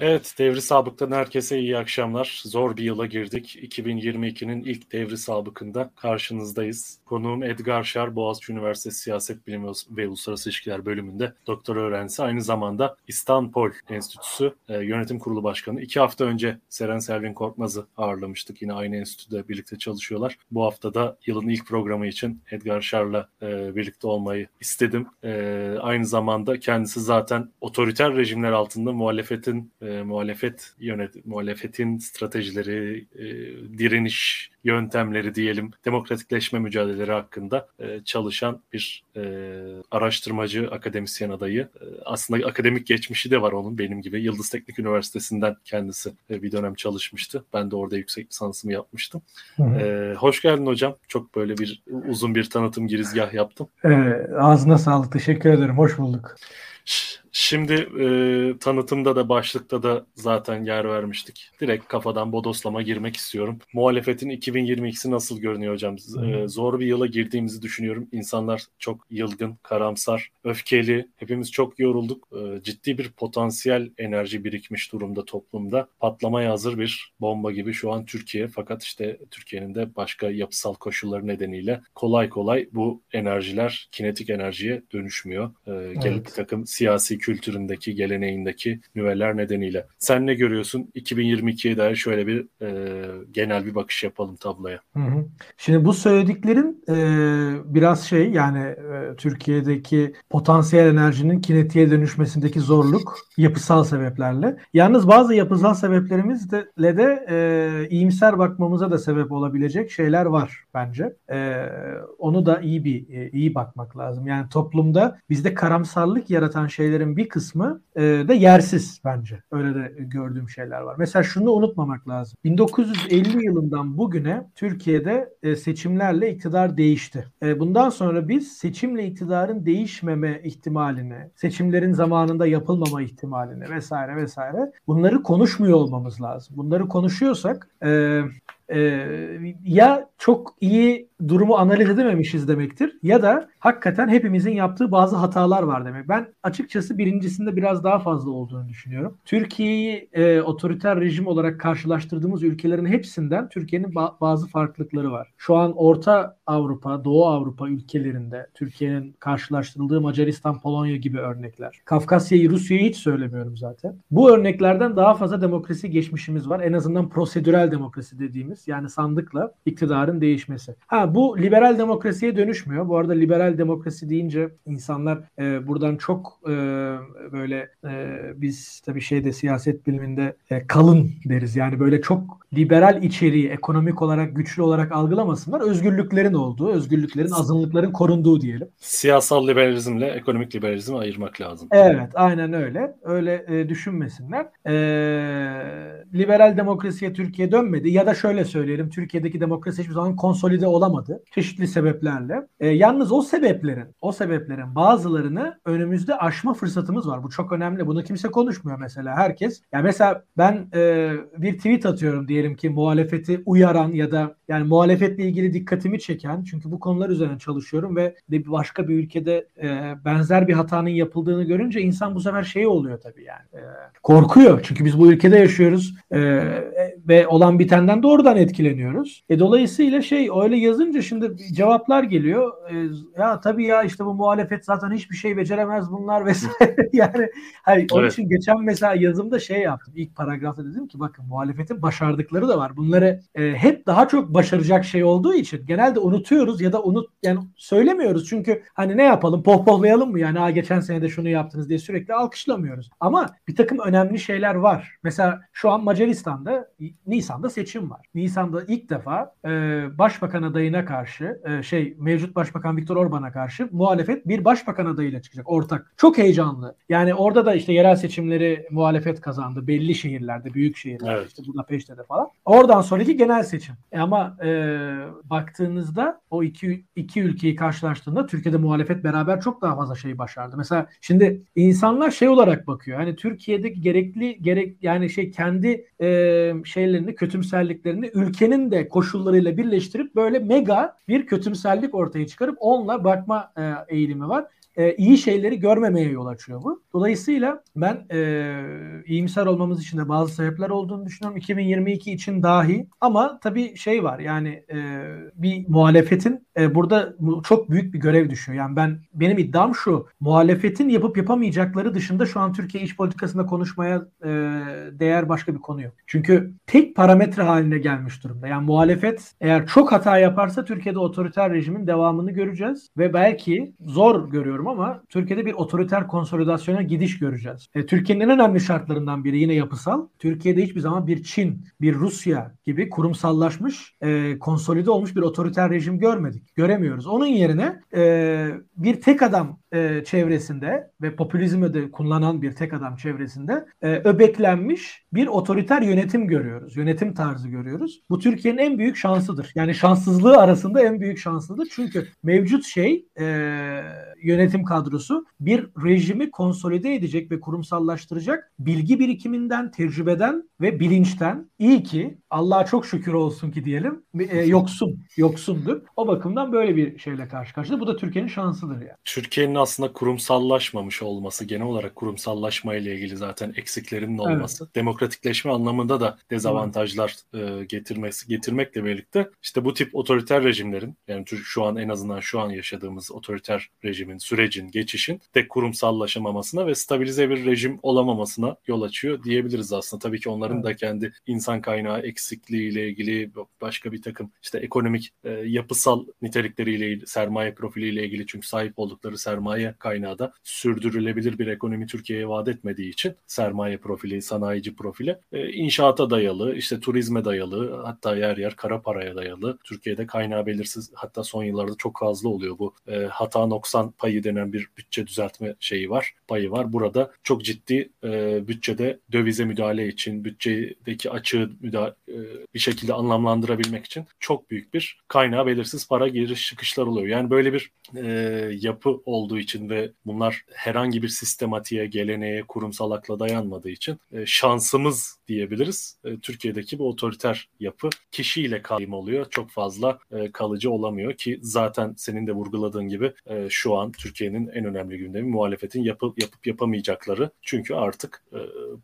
Evet, Devri Sabık'tan herkese iyi akşamlar. Zor bir yıla girdik. 2022'nin ilk Devri Sabık'ında karşınızdayız. Konuğum Edgar Şar, Boğaziçi Üniversitesi Siyaset Bilimi ve Uluslararası İlişkiler bölümünde doktor öğrencisi. Aynı zamanda İstanbul Enstitüsü e, Yönetim Kurulu Başkanı. İki hafta önce Seren Selvin Korkmaz'ı ağırlamıştık. Yine aynı enstitüde birlikte çalışıyorlar. Bu hafta da yılın ilk programı için Edgar Şar'la e, birlikte olmayı istedim. E, aynı zamanda kendisi zaten otoriter rejimler altında muhalefetin e, e, muhalefet yönet muhalefetin stratejileri, e, direniş yöntemleri diyelim, demokratikleşme mücadeleleri hakkında e, çalışan bir e, araştırmacı, akademisyen adayı. E, aslında akademik geçmişi de var onun benim gibi. Yıldız Teknik Üniversitesi'nden kendisi e, bir dönem çalışmıştı. Ben de orada yüksek lisansımı yapmıştım. Hı hı. E, hoş geldin hocam. Çok böyle bir uzun bir tanıtım girizgah yaptım. E, ağzına sağlık. Teşekkür ederim. Hoş bulduk. Şimdi e, tanıtımda da başlıkta da zaten yer vermiştik. Direkt kafadan bodoslama girmek istiyorum. Muhalefetin 2022'si nasıl görünüyor hocam? E, zor bir yıla girdiğimizi düşünüyorum. İnsanlar çok yılgın, karamsar, öfkeli. Hepimiz çok yorulduk. E, ciddi bir potansiyel enerji birikmiş durumda toplumda. Patlamaya hazır bir bomba gibi şu an Türkiye. Fakat işte Türkiye'nin de başka yapısal koşulları nedeniyle kolay kolay bu enerjiler kinetik enerjiye dönüşmüyor. E, gelip evet. bir takım siyasi kültüründeki, geleneğindeki nüveler nedeniyle. Sen ne görüyorsun? 2022'ye dair şöyle bir e, genel bir bakış yapalım tabloya. Hı hı. Şimdi bu söylediklerin e, biraz şey yani e, Türkiye'deki potansiyel enerjinin kinetiğe dönüşmesindeki zorluk yapısal sebeplerle. Yalnız bazı yapısal sebeplerimizle de e, iyimser bakmamıza da sebep olabilecek şeyler var bence. E, onu da iyi bir e, iyi bakmak lazım. Yani toplumda bizde karamsarlık yaratan şeylerin bir kısmı e, de yersiz bence. Öyle de gördüğüm şeyler var. Mesela şunu unutmamak lazım. 1950 yılından bugüne Türkiye'de e, seçimlerle iktidar değişti. E, bundan sonra biz seçimle iktidarın değişmeme ihtimaline, seçimlerin zamanında yapılmama ihtimaline vesaire vesaire bunları konuşmuyor olmamız lazım. Bunları konuşuyorsak e, e, ya çok iyi durumu analiz edememişiz demektir ya da hakikaten hepimizin yaptığı bazı hatalar var demek. Ben açıkçası birincisinde biraz daha fazla olduğunu düşünüyorum. Türkiye'yi e, otoriter rejim olarak karşılaştırdığımız ülkelerin hepsinden Türkiye'nin ba- bazı farklılıkları var. Şu an Orta Avrupa, Doğu Avrupa ülkelerinde Türkiye'nin karşılaştırıldığı Macaristan, Polonya gibi örnekler. Kafkasya'yı, Rusya'yı hiç söylemiyorum zaten. Bu örneklerden daha fazla demokrasi geçmişimiz var. En azından prosedürel demokrasi dediğimiz yani sandıkla iktidarın değişmesi. Ha bu liberal demokrasiye dönüşmüyor. Bu arada liberal demokrasi deyince insanlar e, buradan çok e, böyle e, biz tabii şeyde siyaset biliminde e, kalın deriz. Yani böyle çok liberal içeriği ekonomik olarak güçlü olarak algılamasınlar. Özgürlüklerin olduğu, özgürlüklerin, azınlıkların korunduğu diyelim. Siyasal liberalizmle ekonomik liberalizmi ayırmak lazım. Evet, aynen öyle. Öyle e, düşünmesinler. E, liberal demokrasiye Türkiye dönmedi ya da şöyle söyleyelim. Türkiye'deki demokrasi hiçbir zaman konsolide olamadı çeşitli sebeplerle. E, yalnız o sebeplerin, o sebeplerin bazılarını önümüzde aşma fırsatımız var. Bu çok önemli. Bunu kimse konuşmuyor mesela. Herkes. Yani mesela ben e, bir tweet atıyorum diyelim ki muhalefeti uyaran ya da yani muhalefetle ilgili dikkatimi çeken çünkü bu konular üzerine çalışıyorum ve de başka bir ülkede e, benzer bir hatanın yapıldığını görünce insan bu sefer şey oluyor tabii yani. E, korkuyor. Çünkü biz bu ülkede yaşıyoruz e, ve olan bitenden doğrudan etkileniyoruz. E, dolayısıyla şey öyle yazın görünce şimdi cevaplar geliyor. E, ya tabii ya işte bu muhalefet zaten hiçbir şey beceremez bunlar vesaire. yani onun evet. için geçen mesela yazımda şey yaptım. İlk paragrafta dedim ki bakın muhalefetin başardıkları da var. Bunları e, hep daha çok başaracak şey olduğu için genelde unutuyoruz ya da unut yani söylemiyoruz. Çünkü hani ne yapalım pohpohlayalım mı yani ha geçen sene de şunu yaptınız diye sürekli alkışlamıyoruz. Ama bir takım önemli şeyler var. Mesela şu an Macaristan'da Nisan'da seçim var. Nisan'da ilk defa e, başbakan adayına karşı e, şey mevcut başbakan Viktor Orban'a karşı muhalefet bir başbakan adayıyla çıkacak ortak. Çok heyecanlı. Yani orada da işte yerel seçimleri muhalefet kazandı. Belli şehirlerde, büyük şehirlerde evet. işte Budapeşte de falan. Oradan sonraki genel seçim. E ama e, baktığınızda o iki, iki ülkeyi karşılaştığında Türkiye'de muhalefet beraber çok daha fazla şey başardı. Mesela şimdi insanlar şey olarak bakıyor. Hani Türkiye'deki gerekli gerek yani şey kendi e, şeylerini, kötümserliklerini ülkenin de koşullarıyla birleştirip böyle mega bir kötümserlik ortaya çıkarıp onunla bakma e, eğilimi var e, iyi şeyleri görmemeye yol açıyor bu. Dolayısıyla ben e, iyimser olmamız için de bazı sebepler olduğunu düşünüyorum. 2022 için dahi ama tabii şey var yani e, bir muhalefetin e, burada çok büyük bir görev düşüyor. Yani ben benim iddiam şu muhalefetin yapıp yapamayacakları dışında şu an Türkiye iş politikasında konuşmaya e, değer başka bir konu yok. Çünkü tek parametre haline gelmiş durumda. Yani muhalefet eğer çok hata yaparsa Türkiye'de otoriter rejimin devamını göreceğiz ve belki zor görüyorum ama Türkiye'de bir otoriter konsolidasyona gidiş göreceğiz. E, Türkiye'nin en önemli şartlarından biri yine yapısal. Türkiye'de hiçbir zaman bir Çin, bir Rusya gibi kurumsallaşmış, e, konsolide olmuş bir otoriter rejim görmedik. Göremiyoruz. Onun yerine e, bir tek adam e, çevresinde ve popülizmi de kullanan bir tek adam çevresinde e, öbeklenmiş bir otoriter yönetim görüyoruz. Yönetim tarzı görüyoruz. Bu Türkiye'nin en büyük şansıdır. Yani şanssızlığı arasında en büyük şanslıdır. Çünkü mevcut şey e, yönetim kadrosu bir rejimi konsolide edecek ve kurumsallaştıracak bilgi birikiminden, tecrübeden ve bilinçten iyi ki Allah'a çok şükür olsun ki diyelim e, yoksun, yoksundur. O bakımdan böyle bir şeyle karşı karşıya. Bu da Türkiye'nin şansıdır yani. Türkiye'nin aslında kurumsallaşmamış olması, genel olarak kurumsallaşma ile ilgili zaten eksiklerinin olması, evet. demokratikleşme anlamında da dezavantajlar e, getirmesi getirmekle birlikte işte bu tip otoriter rejimlerin yani şu an en azından şu an yaşadığımız otoriter rejimin, sürecin, geçişin de kurumsallaşamamasına ve stabilize bir rejim olamamasına yol açıyor diyebiliriz aslında. Tabii ki onların evet. da kendi insan kaynağı eksikliği ile ilgili başka bir takım işte ekonomik e, yapısal nitelikleriyle sermaye profiliyle ilgili çünkü sahip oldukları sermaye kaynağı da sürdürülebilir bir ekonomi Türkiye'ye vaat etmediği için sermaye profili, sanayici profili e, inşaata dayalı, işte turizme dayalı, hatta yer yer kara paraya dayalı. Türkiye'de kaynağı belirsiz hatta son yıllarda çok fazla oluyor bu e, hata noksan payı denen bir bütçe düzeltme şeyi var, payı var. Burada çok ciddi e, bütçede dövize müdahale için, bütçedeki açığı müdahale, e, bir şekilde anlamlandırabilmek için çok büyük bir kaynağı belirsiz para giriş çıkışlar oluyor. Yani böyle bir e, yapı olduğu için ve bunlar herhangi bir sistematiğe, geleneğe, kurumsal akla dayanmadığı için e, şansımız diyebiliriz. E, Türkiye'deki bu otoriter yapı kişiyle kaim oluyor. Çok fazla e, kalıcı olamıyor ki zaten senin de vurguladığın gibi e, şu an Türkiye'nin en önemli gündemi muhalefetin yapıp yapıp yapamayacakları. Çünkü artık e,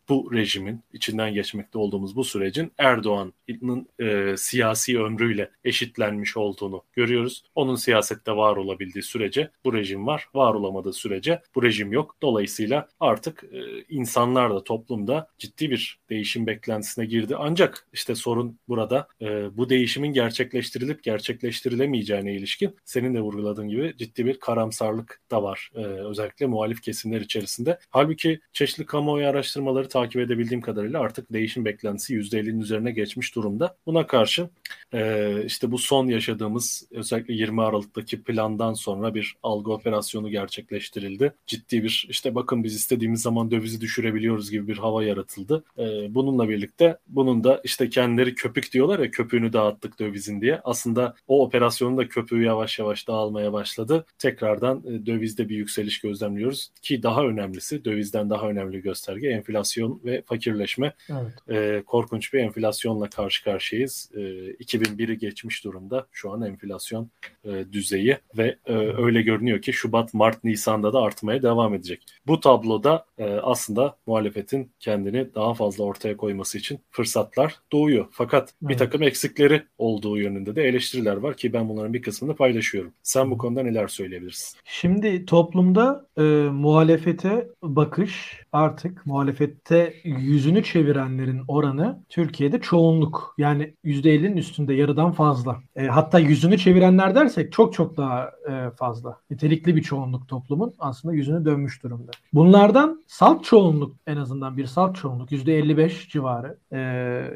bu rejimin içinden geçmekte olduğumuz bu sürecin Erdoğan'ın e, siyasi ömrüyle eşitlenmiş olduğunu görüyoruz. Onun siyasette var olabildiği sürece bu rejim var. Var olamadığı sürece bu rejim yok. Dolayısıyla artık e, insanlar da toplumda ciddi bir değişim beklentisine girdi. Ancak işte sorun burada e, bu değişimin gerçekleştirilip gerçekleştirilemeyeceğine ilişkin senin de vurguladığın gibi ciddi bir karamsarlık da var. E, özellikle muhalif kesimler içerisinde. Halbuki çeşitli kamuoyu araştırmaları takip edebildiğim kadarıyla artık değişim beklentisi %50'nin üzerine geçmiş durumda. Buna karşı e, işte bu son yaşadığımız özellikle 20 Aralık'taki plandan sonra bir algı operasyonu gerçekleştirildi. Ciddi bir işte bakın biz istediğimiz zaman dövizi düşürebiliyoruz gibi bir hava yaratıldı. E, bununla birlikte bunun da işte kendileri köpük diyorlar ya köpüğünü dağıttık dövizin diye. Aslında o operasyonun da köpüğü yavaş yavaş dağılmaya başladı. Tekrardan e, dövizde bir yükseliş gözlemliyoruz ki daha önemlisi dövizden daha önemli gösterge enflasyon ve fakirleşme. Evet. E, korkunç bir enflasyonla karşı karşıyayız. E, 2001'i geçmiş durumda şu an enflasyon e, düzeyi ve e, öyle görünüyor ki Şubat, Mart, Nisan'da da artmaya devam edecek. Bu tabloda e, aslında muhalefetin kendini daha fazla ortaya koyması için fırsatlar doğuyor. Fakat evet. bir takım eksikleri olduğu yönünde de eleştiriler var ki ben bunların bir kısmını paylaşıyorum. Sen bu konuda neler söyleyebilirsin? Şimdi toplumda e, muhalefete bakış artık muhalefette yüzünü çevirenlerin oranı Türkiye'de çoğunluk. Yani %50'nin üstünde yarıdan fazla. E, hatta yüzünü çevirenler dersek çok çok daha e, fazla. Nitelikli bir çoğunluk toplumun aslında yüzünü dönmüş durumda. Bunlardan salt çoğunluk en azından bir salt çoğunluk %55 civarı. E,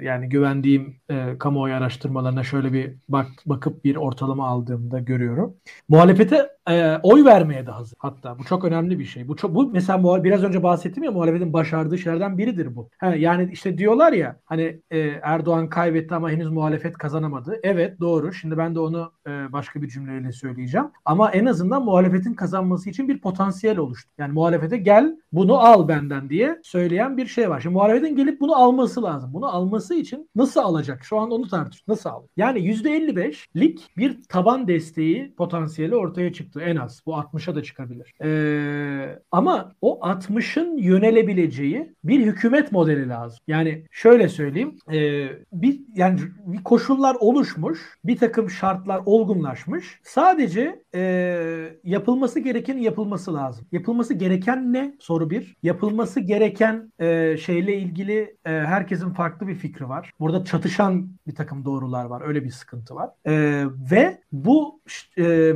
yani güvendiğim e, kamuoyu araştırmalarına şöyle bir bak bakıp bir ortalama aldığımda görüyorum. Muhalefete e, oy vermeye de hazır. Hatta bu çok önemli bir şey. Bu çok bu mesela biraz önce bahsettim ya muhalefetin başardığı şeylerden biridir bu. Ha, yani işte diyorlar ya hani e, Erdoğan kaybetti ama henüz muhalefet kazanamadı. Evet doğru. Şimdi ben de onu e, başka bir cümleyle söyleyeceğim. Ama en azından muhalefetin kazanması için bir potansiyel oluştu. Yani muhalefete gel bunu al benden diye söyleyen bir şey var. Şimdi muhalefetin gelip bunu alması lazım. Bunu alması için nasıl alacak? Şu an onu tartış. Nasıl al? Yani %55'lik bir taban desteği potansiyeli ortaya çıktı en az. Bu 60'a da çıkabilir. Ee, ama o 60'ın yönelebileceği bir hükümet modeli lazım. Yani şöyle söyleyeyim. E, bir yani bir koşullar oluşmuş, bir takım şartlar olgunlaşmış. Sadece e, yapılması gereken yapılması lazım. Yapılması gereken ne? Soru bir. Yapılması gereken e, şeyle ilgili e, herkesin farklı bir fikri var. Burada çatışan bir takım doğrular var. Öyle bir sıkıntı var. E, ve bu e,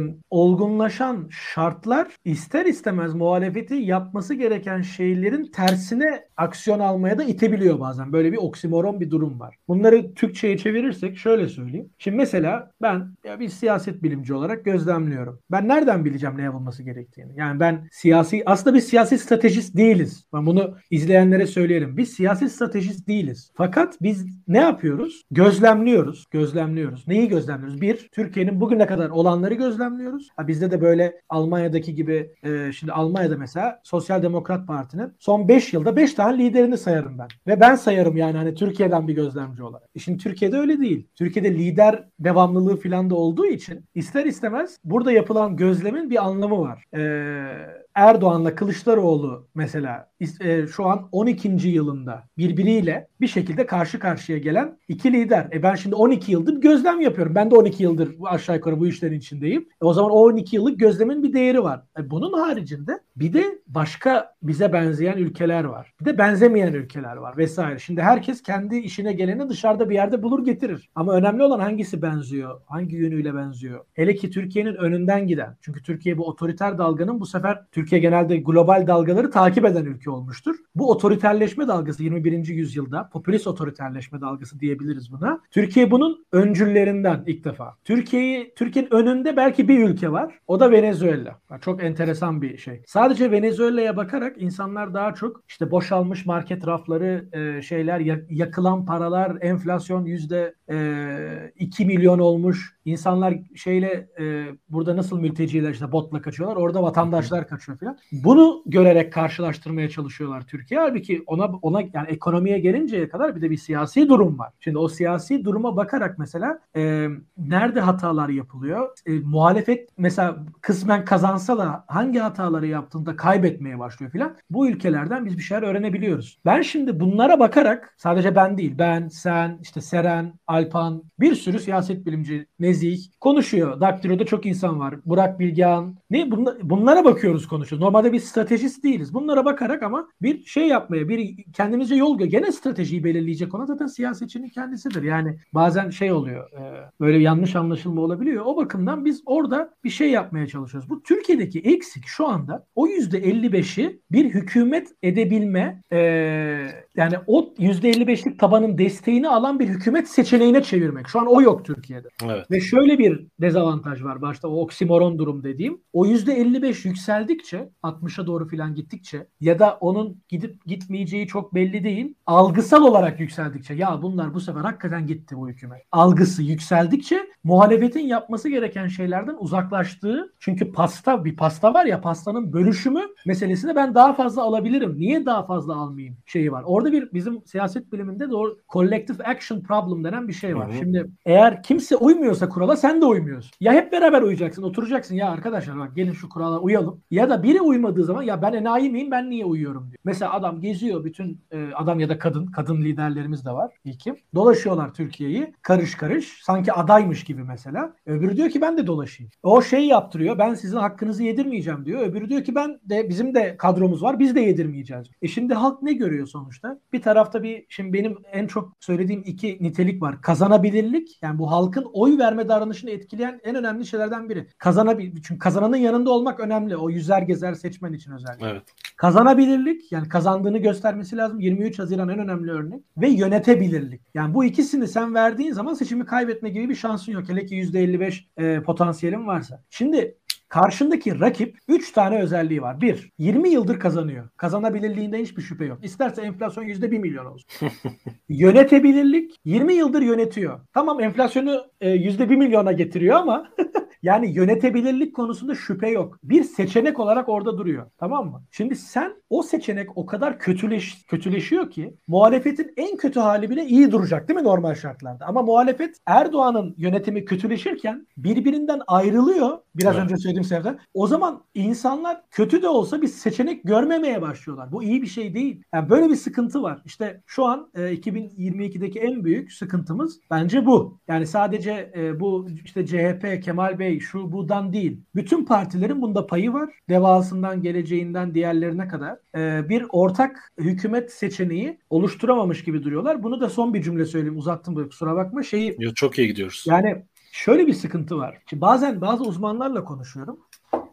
olgunlaşan şartlar ister istemez muhalefeti yapması gereken şeylerin tersine aksiyon almaya da itebiliyor bazen. Böyle bir oksimoron bir durum var. Bunları Türkçe'ye çevirirsek şöyle söyleyeyim. Şimdi mesela ben ya bir siyaset bilimci olarak gözlemliyorum. Ben nereden bileceğim ne yapılması gerektiğini? Yani ben siyasi aslında bir siyasi stratejist değiliz. Ben bunu izleyenlere söyleyelim. Biz siyasi stratejist değiliz. Fakat biz ne yapıyoruz? Gözlemliyoruz. Gözlemliyoruz. Neyi gözlemliyoruz? Bir, Türkiye'nin bugüne kadar olanları gözlemliyoruz. Ha, bizde de böyle Almanya'daki gibi e, şimdi Almanya'da mesela Sosyal Demokrat Parti'nin son 5 yılda 5 tane liderini sayarım ben. Ve ben sayarım yani hani Türkiye'den bir gözlemci olarak. E şimdi Türkiye'de öyle değil. Türkiye'de lider devamlılığı falan da olduğu için ister istemez burada yapılan gözlemin bir anlamı var. Eee Erdoğan'la Kılıçdaroğlu mesela e, şu an 12. yılında birbiriyle bir şekilde karşı karşıya gelen iki lider. E ben şimdi 12 yıldır gözlem yapıyorum. Ben de 12 yıldır aşağı yukarı bu işlerin içindeyim. E o zaman o 12 yıllık gözlemin bir değeri var. E bunun haricinde bir de başka bize benzeyen ülkeler var. Bir de benzemeyen ülkeler var vesaire. Şimdi herkes kendi işine geleni dışarıda bir yerde bulur getirir. Ama önemli olan hangisi benziyor? Hangi yönüyle benziyor? Hele ki Türkiye'nin önünden giden. Çünkü Türkiye bu otoriter dalganın bu sefer Türkiye genelde global dalgaları takip eden ülke olmuştur. Bu otoriterleşme dalgası 21. yüzyılda popülist otoriterleşme dalgası diyebiliriz buna. Türkiye bunun öncüllerinden ilk defa. Türkiye'yi Türkiye'nin önünde belki bir ülke var. O da Venezuela. Çok enteresan bir şey. Sadece Venezuela'ya bakarak insanlar daha çok işte boşalmış market rafları, e, şeyler, yakılan paralar, enflasyon yüzde 2 e, milyon olmuş. İnsanlar şeyle e, burada nasıl mülteciler işte botla kaçıyorlar. Orada vatandaşlar kaçıyor falan. Bunu görerek karşılaştırmaya çalışıyorlar Türkiye. Halbuki ona ona yani ekonomiye gelinceye kadar bir de bir siyasi durum var. Şimdi o siyasi duruma bakarak mesela e, nerede hatalar yapılıyor? E, muhalefet mesela kısmen kazansa da hangi hataları yaptığında kaybetmeye başlıyor filan. Bu ülkelerden biz bir şeyler öğrenebiliyoruz. Ben şimdi bunlara bakarak sadece ben değil ben, sen, işte Seren, Alpan bir sürü siyaset bilimci Nezih konuşuyor. Daktilo'da çok insan var. Burak Bilgehan. Ne bunlara bakıyoruz konuşuyoruz. Normalde bir stratejist değiliz. Bunlara bakarak ama bir şey yapmaya, bir kendimize yol gö gene stratejiyi belirleyecek olan zaten siyasetçinin kendisidir. Yani bazen şey oluyor. E, böyle yanlış anlaşılma olabiliyor. O bakımdan biz orada bir şey yapmaya çalışıyoruz. Bu Türkiye'deki eksik şu anda o %55'i bir hükümet edebilme e, yani o %55'lik tabanın desteğini alan bir hükümet seçeneğine çevirmek. Şu an o yok Türkiye'de. Evet. Ve şöyle bir dezavantaj var başta o oksimoron durum dediğim. O %55 yükseldikçe 60'a doğru falan gittikçe ya da onun gidip gitmeyeceği çok belli değil. Algısal olarak yükseldikçe ya bunlar bu sefer hakikaten gitti bu hükümet. Algısı yükseldikçe muhalefetin yapması gereken şeylerden uzaklaştığı çünkü pasta bir pasta var ya pastanın bölüşümü meselesinde ben daha fazla alabilirim. Niye daha fazla almayayım şeyi var. Orada bir bizim siyaset biliminde de o collective action problem denen bir şey var. Hı hı. Şimdi eğer kimse uymuyorsa kurala sen de uymuyorsun. Ya hep beraber uyacaksın, oturacaksın ya arkadaşlar bak gelin şu kurala uyalım. Ya da biri uymadığı zaman ya ben enayi miyim ben niye uyuyorum diyor. Mesela adam geziyor bütün e, adam ya da kadın, kadın liderlerimiz de var ilkim. Dolaşıyorlar Türkiye'yi karış karış sanki adaymış gibi mesela. Öbürü diyor ki ben de dolaşayım. O şey yaptırıyor ben sizin hakkınızı yedirmeyeceğim diyor. Öbürü diyor ki ben de bizim de kadromuz var biz de yedirmeyeceğiz. E şimdi halk ne görüyor sonuçta? Bir tarafta bir şimdi benim en çok söylediğim iki nitelik var. Kazanabilirlik yani bu halkın oy verme davranışını etkileyen en önemli şeylerden biri. Kazanabil çünkü kazananın yanında olmak önemli. O yüzer gezer seçmen için özellikle. Evet. Kazanabilirlik yani kazandığını göstermesi lazım. 23 Haziran en önemli örnek ve yönetebilirlik. Yani bu ikisini sen verdiğin zaman seçimi kaybetme gibi bir şansın yok. Hele ki %55 e, potansiyelin varsa. Şimdi karşındaki rakip 3 tane özelliği var. 1. 20 yıldır kazanıyor. Kazanabilirliğinde hiçbir şüphe yok. İsterse enflasyon %1 milyon olsun. Yönetebilirlik 20 yıldır yönetiyor. Tamam enflasyonu e, %1 milyona getiriyor ama Yani yönetebilirlik konusunda şüphe yok. Bir seçenek olarak orada duruyor. Tamam mı? Şimdi sen o seçenek o kadar kötüleş, kötüleşiyor ki muhalefetin en kötü hali bile iyi duracak değil mi normal şartlarda? Ama muhalefet Erdoğan'ın yönetimi kötüleşirken birbirinden ayrılıyor. Biraz evet. önce söylediğim sebepten. O zaman insanlar kötü de olsa bir seçenek görmemeye başlıyorlar. Bu iyi bir şey değil. Yani böyle bir sıkıntı var. İşte şu an e, 2022'deki en büyük sıkıntımız bence bu. Yani sadece e, bu işte CHP, Kemal Bey, şu budan değil. Bütün partilerin bunda payı var. Devasından, geleceğinden, diğerlerine kadar e, bir ortak hükümet seçeneği oluşturamamış gibi duruyorlar. Bunu da son bir cümle söyleyeyim. Uzattım böyle kusura bakma. Şeyi Yo, çok iyi gidiyoruz. Yani şöyle bir sıkıntı var. Şimdi bazen bazı uzmanlarla konuşuyorum.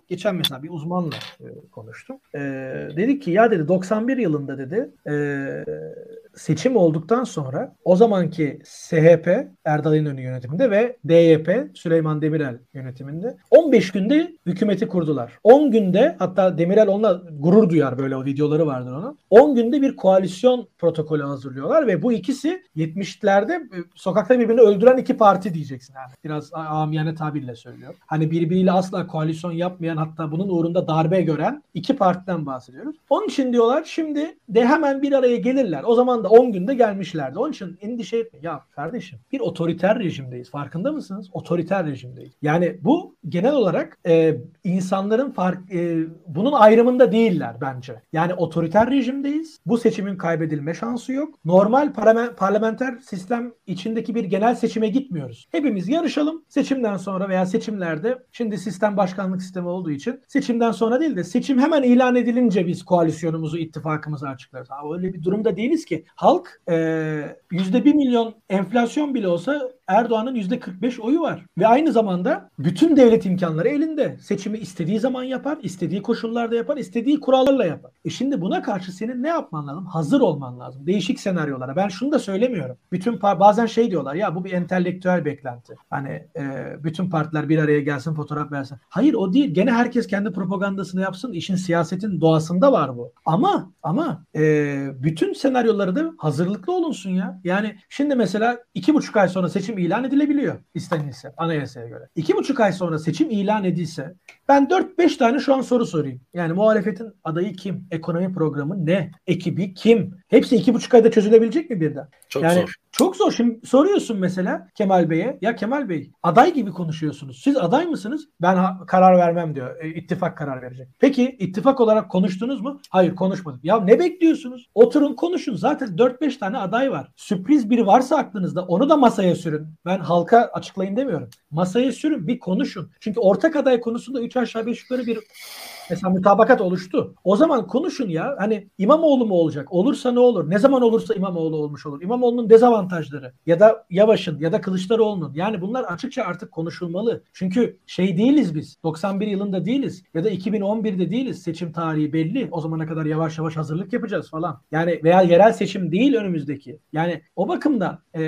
Geçen mesela bir uzmanla e, konuştum. E, dedi ki ya dedi 91 yılında dedi e, seçim olduktan sonra o zamanki SHP Erdal İnönü yönetiminde ve DYP Süleyman Demirel yönetiminde 15 günde hükümeti kurdular. 10 günde hatta Demirel onunla gurur duyar böyle o videoları vardır onun. 10 günde bir koalisyon protokolü hazırlıyorlar ve bu ikisi 70'lerde e, sokakta birbirini öldüren iki parti diyeceksin abi. Biraz amiyane tabirle söylüyor. Hani birbiriyle asla koalisyon yapmayan hatta bunun uğrunda darbe gören iki partiden bahsediyoruz. Onun için diyorlar şimdi de hemen bir araya gelirler. O zaman anda 10 günde gelmişlerdi. Onun için endişe etme. Ya kardeşim bir otoriter rejimdeyiz. Farkında mısınız? Otoriter rejimdeyiz. Yani bu genel olarak e, insanların fark e, bunun ayrımında değiller bence. Yani otoriter rejimdeyiz. Bu seçimin kaybedilme şansı yok. Normal parlamenter sistem içindeki bir genel seçime gitmiyoruz. Hepimiz yarışalım. Seçimden sonra veya seçimlerde şimdi sistem başkanlık sistemi olduğu için seçimden sonra değil de seçim hemen ilan edilince biz koalisyonumuzu, ittifakımızı açıklarız. Ha, öyle bir durumda değiliz ki halk yüzde bir milyon enflasyon bile olsa Erdoğan'ın yüzde 45 oyu var. Ve aynı zamanda bütün devlet imkanları elinde. Seçimi istediği zaman yapar, istediği koşullarda yapar, istediği kurallarla yapar. E şimdi buna karşı senin ne yapman lazım? Hazır olman lazım. Değişik senaryolara. Ben şunu da söylemiyorum. Bütün bazen şey diyorlar ya bu bir entelektüel beklenti. Hani e, bütün partiler bir araya gelsin fotoğraf versin. Hayır o değil. Gene herkes kendi propagandasını yapsın. İşin siyasetin doğasında var bu. Ama ama e, bütün senaryoları da hazırlıklı olunsun ya. Yani şimdi mesela iki buçuk ay sonra seçim ilan edilebiliyor istenilse anayasaya göre. İki buçuk ay sonra seçim ilan edilse ben 4-5 tane şu an soru sorayım. Yani muhalefetin adayı kim? Ekonomi programı ne? Ekibi kim? Hepsi iki buçuk ayda çözülebilecek mi birden? Çok yani, zor. Çok zor. Şimdi soruyorsun mesela Kemal Bey'e. Ya Kemal Bey aday gibi konuşuyorsunuz. Siz aday mısınız? Ben ha- karar vermem diyor. E, ittifak karar verecek. Peki ittifak olarak konuştunuz mu? Hayır konuşmadık. Ya ne bekliyorsunuz? Oturun konuşun. Zaten 4-5 tane aday var. Sürpriz biri varsa aklınızda onu da masaya sürün. Ben halka açıklayın demiyorum. Masaya sürün bir konuşun. Çünkü ortak aday konusunda 3 aşağı 5 yukarı bir Mesela mütabakat oluştu. O zaman konuşun ya. Hani İmamoğlu mu olacak? Olursa ne olur? Ne zaman olursa İmamoğlu olmuş olur. İmamoğlu'nun dezavantajları ya da Yavaş'ın ya da Kılıçdaroğlu'nun. Yani bunlar açıkça artık konuşulmalı. Çünkü şey değiliz biz. 91 yılında değiliz ya da 2011'de değiliz. Seçim tarihi belli. O zamana kadar yavaş yavaş hazırlık yapacağız falan. Yani veya yerel seçim değil önümüzdeki. Yani o bakımdan e,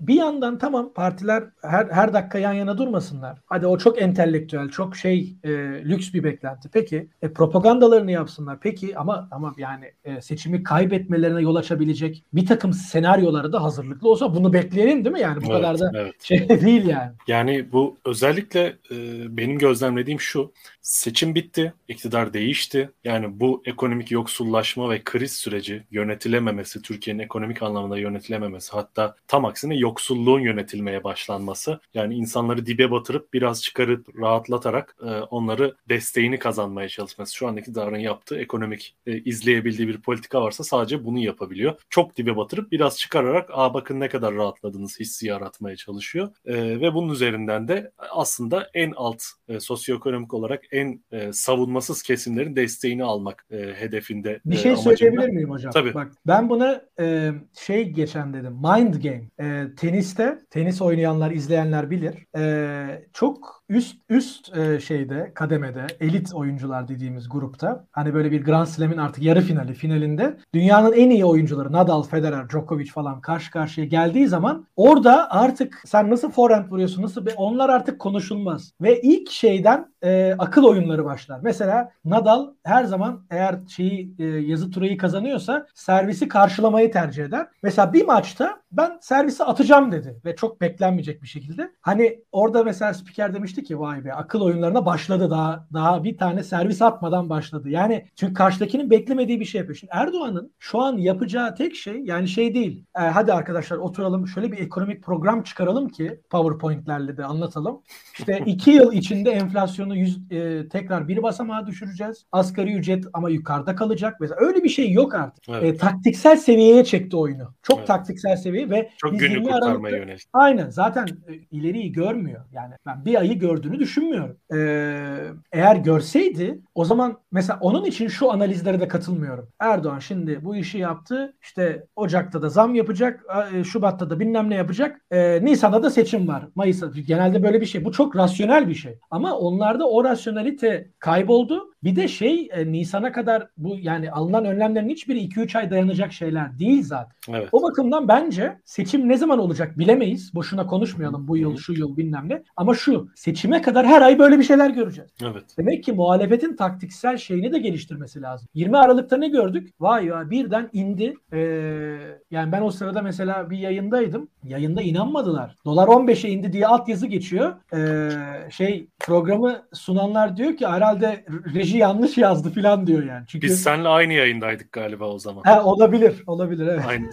bir yandan tamam partiler her her dakika yan yana durmasınlar. Hadi o çok entelektüel, çok şey e, lüks bir beklenti. Peki Peki e, propagandalarını yapsınlar. Peki ama ama yani e, seçimi kaybetmelerine yol açabilecek bir takım senaryoları da hazırlıklı olsa bunu bekleyelim değil mi? Yani bu evet, kadar da evet. şey değil yani. Yani bu özellikle e, benim gözlemlediğim şu. Seçim bitti, iktidar değişti. Yani bu ekonomik yoksullaşma ve kriz süreci yönetilememesi, Türkiye'nin ekonomik anlamda yönetilememesi, hatta tam aksine yoksulluğun yönetilmeye başlanması. Yani insanları dibe batırıp biraz çıkarıp rahatlatarak e, onları desteğini kazanmaya çalışması. Şu andaki iktidarın yaptığı ekonomik e, izleyebildiği bir politika varsa sadece bunu yapabiliyor. Çok dibe batırıp biraz çıkararak aa bakın ne kadar rahatladınız hissi yaratmaya çalışıyor. E, ve bunun üzerinden de aslında en alt e, sosyoekonomik olarak en e, savunmasız kesimlerin desteğini almak e, hedefinde. Bir şey e, söyleyebilir miyim hocam? Tabii. Bak ben buna e, şey geçen dedim. Mind game. E, teniste tenis oynayanlar, izleyenler bilir. E, çok üst üst e, şeyde kademede elit oyuncular dediğimiz grupta hani böyle bir Grand Slam'in artık yarı finali finalinde dünyanın en iyi oyuncuları Nadal, Federer, Djokovic falan karşı karşıya geldiği zaman orada artık sen nasıl forehand vuruyorsun nasıl onlar artık konuşulmaz ve ilk şeyden e, akıl oyunları başlar. Mesela Nadal her zaman eğer şeyi e, yazı turayı kazanıyorsa servisi karşılamayı tercih eder. Mesela bir maçta ben servisi atacağım dedi ve çok beklenmeyecek bir şekilde. Hani orada mesela spiker demişti ki vay be akıl oyunlarına başladı daha daha bir tane servis atmadan başladı. Yani çünkü karşıdakinin beklemediği bir şey yapıyor. Şimdi Erdoğan'ın şu an yapacağı tek şey yani şey değil. E, hadi arkadaşlar oturalım şöyle bir ekonomik program çıkaralım ki PowerPoint'lerle de anlatalım. İşte iki yıl içinde enflasyonu yüz, e, tekrar bir basamağa düşüreceğiz. Asgari ücret ama yukarıda kalacak. Mesela öyle bir şey yok artık. Evet. E, taktiksel seviyeye çekti oyunu. Çok evet. taktiksel seviye ve çok günü kurtarmaya yönelik. Aynen zaten e, ileriyi görmüyor. Yani ben bir ayı gördüğünü düşünmüyorum. Ee, eğer görseydi o zaman mesela onun için şu analizlere de katılmıyorum. Erdoğan şimdi bu işi yaptı. İşte Ocak'ta da zam yapacak. E, Şubat'ta da bilmem ne yapacak. E, Nisan'da da seçim var. Mayıs'ta genelde böyle bir şey. Bu çok rasyonel bir şey. Ama onlarda o rasyonelite kayboldu. Bir de şey e, Nisan'a kadar bu yani alınan önlemlerin hiçbiri 2-3 ay dayanacak şeyler değil zaten. Evet. O bakımdan bence seçim ne zaman olacak bilemeyiz. Boşuna konuşmayalım bu yıl şu yıl bilmem ne. Ama şu seçime kadar her ay böyle bir şeyler göreceğiz. Evet. Demek ki muhalefetin taktiksel şeyini de geliştirmesi lazım. 20 Aralık'ta ne gördük? Vay ya birden indi. Ee, yani ben o sırada mesela bir yayındaydım. Yayında inanmadılar. Dolar 15'e indi diye alt yazı geçiyor. Ee, şey programı sunanlar diyor ki herhalde reji yanlış yazdı falan diyor yani. Çünkü Biz seninle aynı yayındaydık galiba o zaman. He, olabilir. Olabilir evet. Aynı.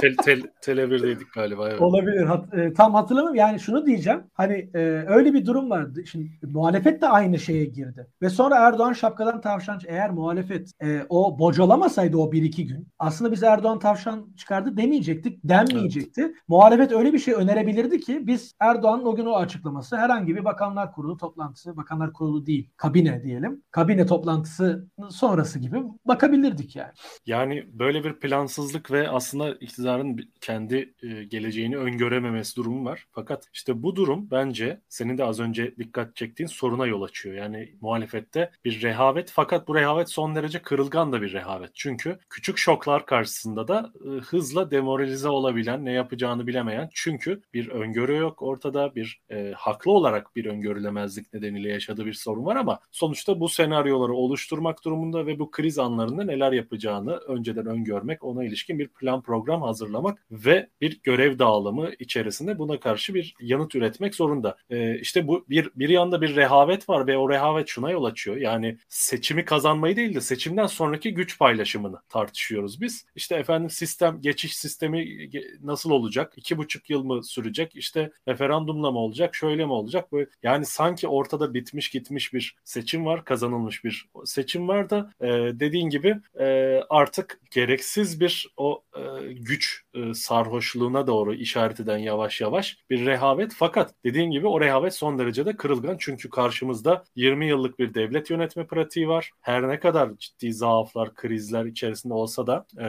tel, tel, tele 1'deydik galiba. Evet. Olabilir. Hat, e, tam hatırlamıyorum. Yani şunu diyeceğim. Hani e, öyle bir durum vardı. Şimdi muhalefet de aynı şeye girdi. Ve sonra Erdoğan şapkadan tavşan eğer muhalefet e, o bocalamasaydı o bir iki gün aslında biz Erdoğan tavşan çıkardı demeyecektik. Denmeyecekti. Evet. Muhalefet öyle bir şey önerebilirdi ki biz Erdoğan'ın o gün o açıklaması herhangi bir bakanlar kurulu toplantısı, bakanlar kurulu değil, kabine diyelim. Kabine toplantısı sonrası gibi bakabilirdik yani. Yani böyle bir plansızlık ve aslında iktidarın kendi e, geleceğini öngörememesi durumu var. Fakat işte bu durum bence senin de az önce dikkat çektiğin soruna yol açıyor. Yani muhalefette bir rehavet fakat bu rehavet son derece kırılgan da bir rehavet. Çünkü küçük şoklar karşısında da e, hızla demoralize olabilen, ne yapacağını bilemeyen çünkü bir öngörü yok ortada bir e, haklı olarak bir öngörülemezlik nedeniyle yaşadığı bir sorun var ama sonuçta bu senaryoları oluşturmak durumunda ve bu kriz anlarında neler yapacağını önceden öngörmek, ona ilişkin bir plan program hazırlamak ve bir görev dağılımı içerisinde buna karşı bir yanıt üretmek zorunda. E, işte bu bir bir yanda bir rehavet var ve o rehavet şuna yol açıyor. Yani seçimi kazanmayı değil de seçimden sonraki güç paylaşımını tartışıyoruz biz. İşte efendim sistem geçiş sistemi nasıl olacak? İki buçuk yıl mı sürecek? İşte referandumla mı olacak? Şöyle mi olacak? Böyle yani sanki ortada bitmiş gitmiş bir seçim var, kazanılmış bir seçim var da e, dediğin gibi e, artık gereksiz bir o e, güç e, sarhoşluğuna doğru işaret eden yavaş yavaş bir rehavet. Fakat dediğin gibi o rehavet son derecede kırılgan çünkü karşımızda 20 yıllık bir devlet yönetme pratiği var. Her ne kadar ciddi zaaflar, krizler içerisinde olsa da e,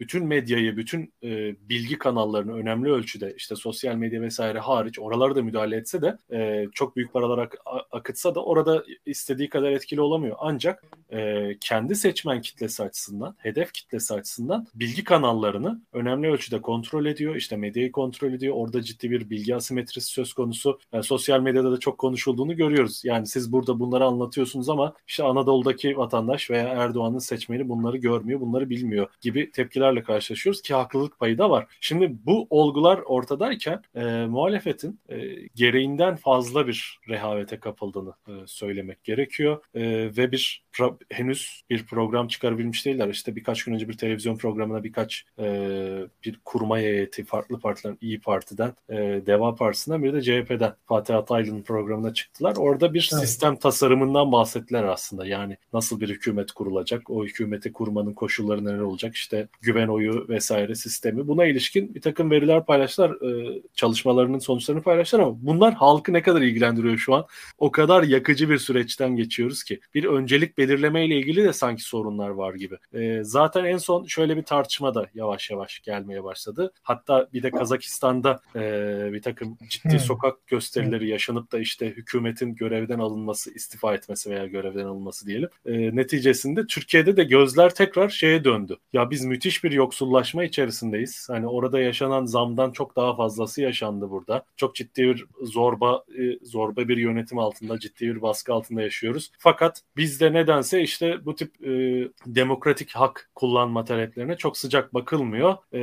bütün medyayı, bütün e, bilgi kanallarını önemli ölçüde işte sosyal medya vesaire hariç oralara da müdahale etse de e, çok büyük paralar ak- akıtsa da orada istediği kadar etkili olamıyor. Ancak e, kendi seçmen kitlesi açısından, hedef kitlesi açısından bilgi kanallarını önemli ölçüde kontrol ediyor. İşte medyayı kontrol ediyor. Orada ciddi bir bilgi asimetrisi söz konusu. Yani sosyal medyada da çok konuşulduğunu görüyoruz. Yani siz burada bunları anlatıyorsunuz ama işte Anadolu'daki vatandaş veya Erdoğan'ın seçmeni bunları görmüyor, bunları bilmiyor gibi tepkilerle karşılaşıyoruz ki haklılık payı da var. Şimdi bu olgular ortadayken e, muhalefetin e, gereğinden fazla bir rehavete kapıldığını e, söylemek gerekiyor e, ve bir pro, henüz bir program çıkarabilmiş değiller. İşte birkaç gün önce bir televizyon programına birkaç e, bir kurma heyeti farklı partilerin İyi Parti'den, e, Deva Partisi'nden bir de CHP'den Fatih Ataylı'nın programına çıktılar. Orada bir evet. sistem tasarımından bahsettiler aslında. Yani nasıl bir hükümet kurulacak, o hükümeti kurmanın koşulları neler olacak, işte güven oyu vesaire sistemi. Buna ilişkin bir takım veriler paylaştılar, e, çalışmalarının sonuçlarını paylaştılar ama bunlar halkı ne kadar ilgilendiriyor şu an? O kadar yakıcı bir süreçten geçiyoruz ki bir öncelik belirlemesi belirleme ile ilgili de sanki sorunlar var gibi. E, zaten en son şöyle bir tartışma da yavaş yavaş gelmeye başladı. Hatta bir de Kazakistan'da e, bir takım ciddi hmm. sokak gösterileri yaşanıp da işte hükümetin görevden alınması, istifa etmesi veya görevden alınması diyelim. E, neticesinde Türkiye'de de gözler tekrar şeye döndü. Ya biz müthiş bir yoksullaşma içerisindeyiz. Hani orada yaşanan zamdan çok daha fazlası yaşandı burada. Çok ciddi bir zorba e, zorba bir yönetim altında, ciddi bir baskı altında yaşıyoruz. Fakat bizde nedense işte bu tip e, demokratik hak kullanma taleplerine çok sıcak bakılmıyor. E,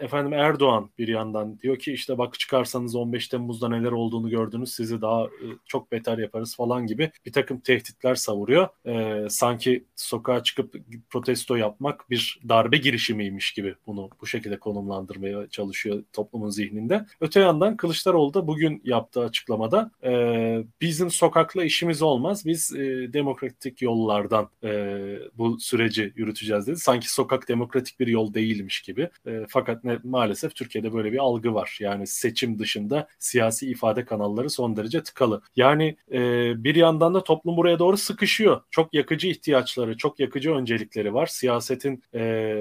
efendim Erdoğan bir yandan diyor ki işte bak çıkarsanız 15 Temmuz'da neler olduğunu gördünüz sizi daha e, çok beter yaparız falan gibi bir takım tehditler savuruyor. E, sanki sokağa çıkıp protesto yapmak bir darbe girişimiymiş gibi bunu bu şekilde konumlandırmaya çalışıyor toplumun zihninde. Öte yandan Kılıçdaroğlu da bugün yaptığı açıklamada e, bizim sokakla işimiz olmaz. Biz e, demokratik yollardan e, bu süreci yürüteceğiz dedi. Sanki sokak demokratik bir yol değilmiş gibi. E, fakat ne, maalesef Türkiye'de böyle bir algı var. Yani seçim dışında siyasi ifade kanalları son derece tıkalı. Yani e, bir yandan da toplum buraya doğru sıkışıyor. Çok yakıcı ihtiyaçları, çok yakıcı öncelikleri var. Siyasetin e,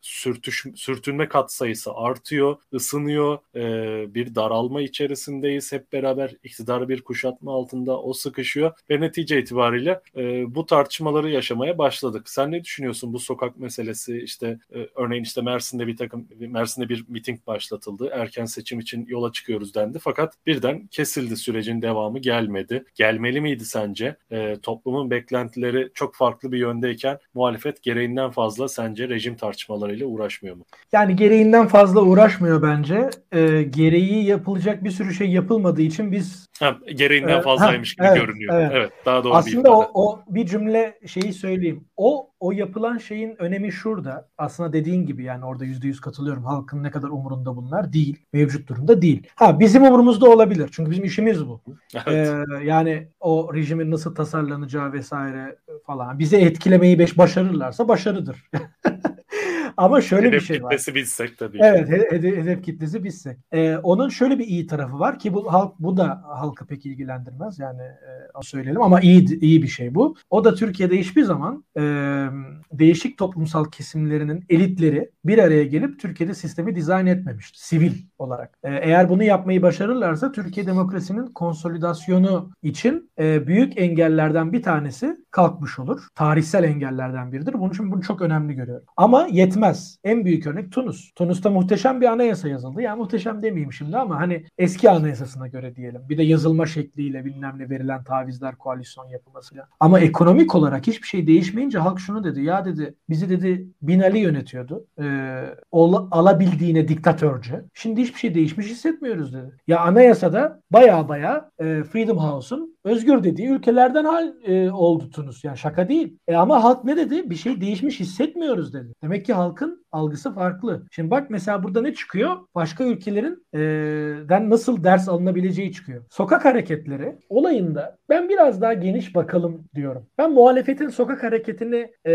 sürtüş, sürtünme katsayısı artıyor, ısınıyor. E, bir daralma içerisindeyiz. Hep beraber iktidar bir kuşatma altında o sıkışıyor ve netice itibariyle e, bu tartışmaları yaşamaya başladık. Sen ne düşünüyorsun bu sokak meselesi? İşte e, örneğin işte Mersin'de bir takım Mersin'de bir miting başlatıldı. Erken seçim için yola çıkıyoruz dendi. Fakat birden kesildi sürecin devamı gelmedi. Gelmeli miydi sence? E, toplumun beklentileri çok farklı bir yöndeyken muhalefet gereğinden fazla sence rejim tartışmalarıyla uğraşmıyor mu? Yani gereğinden fazla uğraşmıyor bence. E, gereği yapılacak bir sürü şey yapılmadığı için biz ha, gereğinden fazlaymış gibi evet, görünüyor. Evet. evet, daha doğru Aslında o, o bir cümle şeyi söyleyeyim. O o yapılan şeyin önemi şurada. Aslında dediğin gibi yani orada yüzde yüz katılıyorum. Halkın ne kadar umurunda bunlar değil. Mevcut durumda değil. Ha bizim umurumuzda olabilir. Çünkü bizim işimiz bu. Evet. Ee, yani o rejimin nasıl tasarlanacağı vesaire falan. Bizi etkilemeyi beş başarırlarsa başarıdır. Ama şöyle hedef bir şey var. Hedef kitlesi bizsek tabii. Evet, hedef, hedef kitlesi bizsek. Ee, onun şöyle bir iyi tarafı var ki bu halk bu da halkı pek ilgilendirmez yani e, söyleyelim ama iyi iyi bir şey bu. O da Türkiye'de hiçbir zaman e, değişik toplumsal kesimlerinin elitleri bir araya gelip Türkiye'de sistemi dizayn etmemiştir. Sivil olarak. E, eğer bunu yapmayı başarırlarsa Türkiye demokrasinin konsolidasyonu için e, büyük engellerden bir tanesi kalkmış olur. Tarihsel engellerden biridir. Bunun için bunu çok önemli görüyorum. Ama yetmez. En büyük örnek Tunus. Tunus'ta muhteşem bir anayasa yazıldı. Yani muhteşem demeyeyim şimdi ama hani eski anayasasına göre diyelim. Bir de yazılma şekliyle bilmem ne verilen tavizler koalisyon yapılmasıyla. Ama ekonomik olarak hiçbir şey değişmeyince halk şunu dedi. Ya dedi bizi dedi Binali yönetiyordu. Ee, alabildiğine diktatörce. Şimdi hiçbir şey değişmiş hissetmiyoruz dedi. Ya anayasada baya baya e, Freedom House'un özgür dediği ülkelerden hal e, oldu Tunus. Yani şaka değil. E ama halk ne dedi? Bir şey değişmiş hissetmiyoruz dedi. Demek ki halkın algısı farklı. Şimdi bak mesela burada ne çıkıyor? Başka ülkelerin e, den nasıl ders alınabileceği çıkıyor. Sokak hareketleri olayında ben biraz daha geniş bakalım diyorum. Ben muhalefetin sokak hareketini e,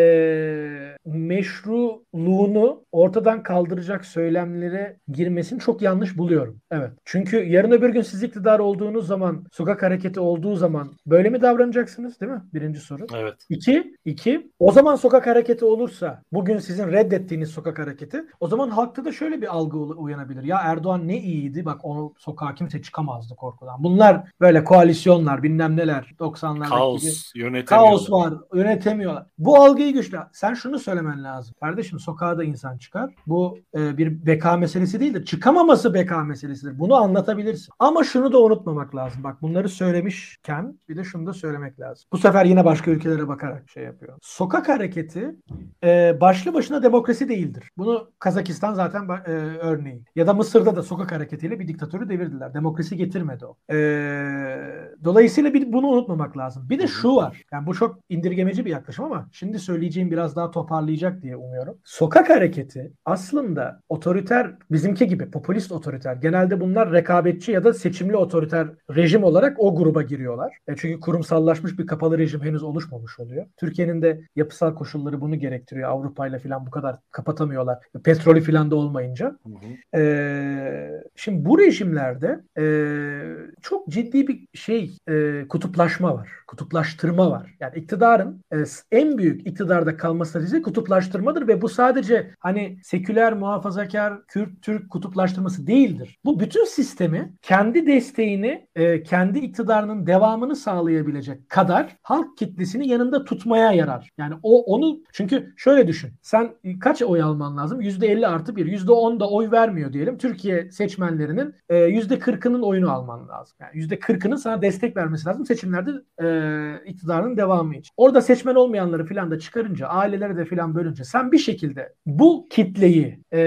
meşruluğunu ortadan kaldıracak söylemlere girmesini çok yanlış buluyorum. Evet. Çünkü yarın öbür gün siz iktidar olduğunuz zaman sokak hareketi olduğu zaman böyle mi davranacaksınız değil mi? Birinci soru. Evet. İki, iki o zaman sokak hareketi olursa bugün sizin reddettiğiniz sokak hareketi o zaman halkta da şöyle bir algı uyanabilir. Ya Erdoğan ne iyiydi bak onu sokağa kimse çıkamazdı korkudan. Bunlar böyle koalisyonlar bilmem neler 90'lardaki Kaos, gibi. Kaos var yönetemiyorlar. Bu algıyı güçlü. Sen şunu söylemen lazım. Kardeşim sokağa da insan çıkar. Bu e, bir beka meselesi değildir. Çıkamaması beka meselesidir. Bunu anlatabilirsin. Ama şunu da unutmamak lazım. Bak bunları söylemişken bir de şunu da söylemek lazım. Bu sefer yine başka ülkelere bakarak şey yapıyor. Sokak hareketi e, başlı başına demokrasi değildir. Bunu Kazakistan zaten e, örneği. Ya da Mısır'da da sokak hareketiyle bir diktatörü devirdiler. Demokrasi getirmedi o. E, dolayısıyla bir, bunu unutmamak lazım. Bir de şu var. Yani bu çok indirgemeci bir yaklaşım ama şimdi söyleyeceğim biraz daha toparlayacak diye umuyorum. Sokak hareketi aslında otoriter bizimki gibi popülist otoriter. Genelde bunlar rekabetçi ya da seçimli otoriter rejim olarak o gruba giriyorlar. E çünkü kurumsallaşmış bir kapalı rejim henüz oluşmamış oluyor. Türkiye'nin de yapısal koşulları bunu gerektiriyor. Avrupa ile falan bu kadar kapatamıyorlar. Petrolü falan da olmayınca. Hı hı. E, şimdi bu rejimlerde e, çok ciddi bir şey şey e, kutuplaşma var. Kutuplaştırma var. Yani iktidarın e, en büyük iktidarda kalma stratejisi kutuplaştırmadır ve bu sadece hani seküler, muhafazakar, Kürt, Türk kutuplaştırması değildir. Bu bütün sistemi kendi desteğini, e, kendi iktidarının devamını sağlayabilecek kadar halk kitlesini yanında tutmaya yarar. Yani o onu çünkü şöyle düşün. Sen kaç oy alman lazım? %50 artı 1. %10 da oy vermiyor diyelim. Türkiye seçmenlerinin e, %40'ının oyunu alman lazım. Yani %40'ının sana destek vermesi lazım seçimlerde e, iktidarın devamı için. Orada seçmen olmayanları filan da çıkarınca, aileleri de filan bölünce sen bir şekilde bu kitleyi, e,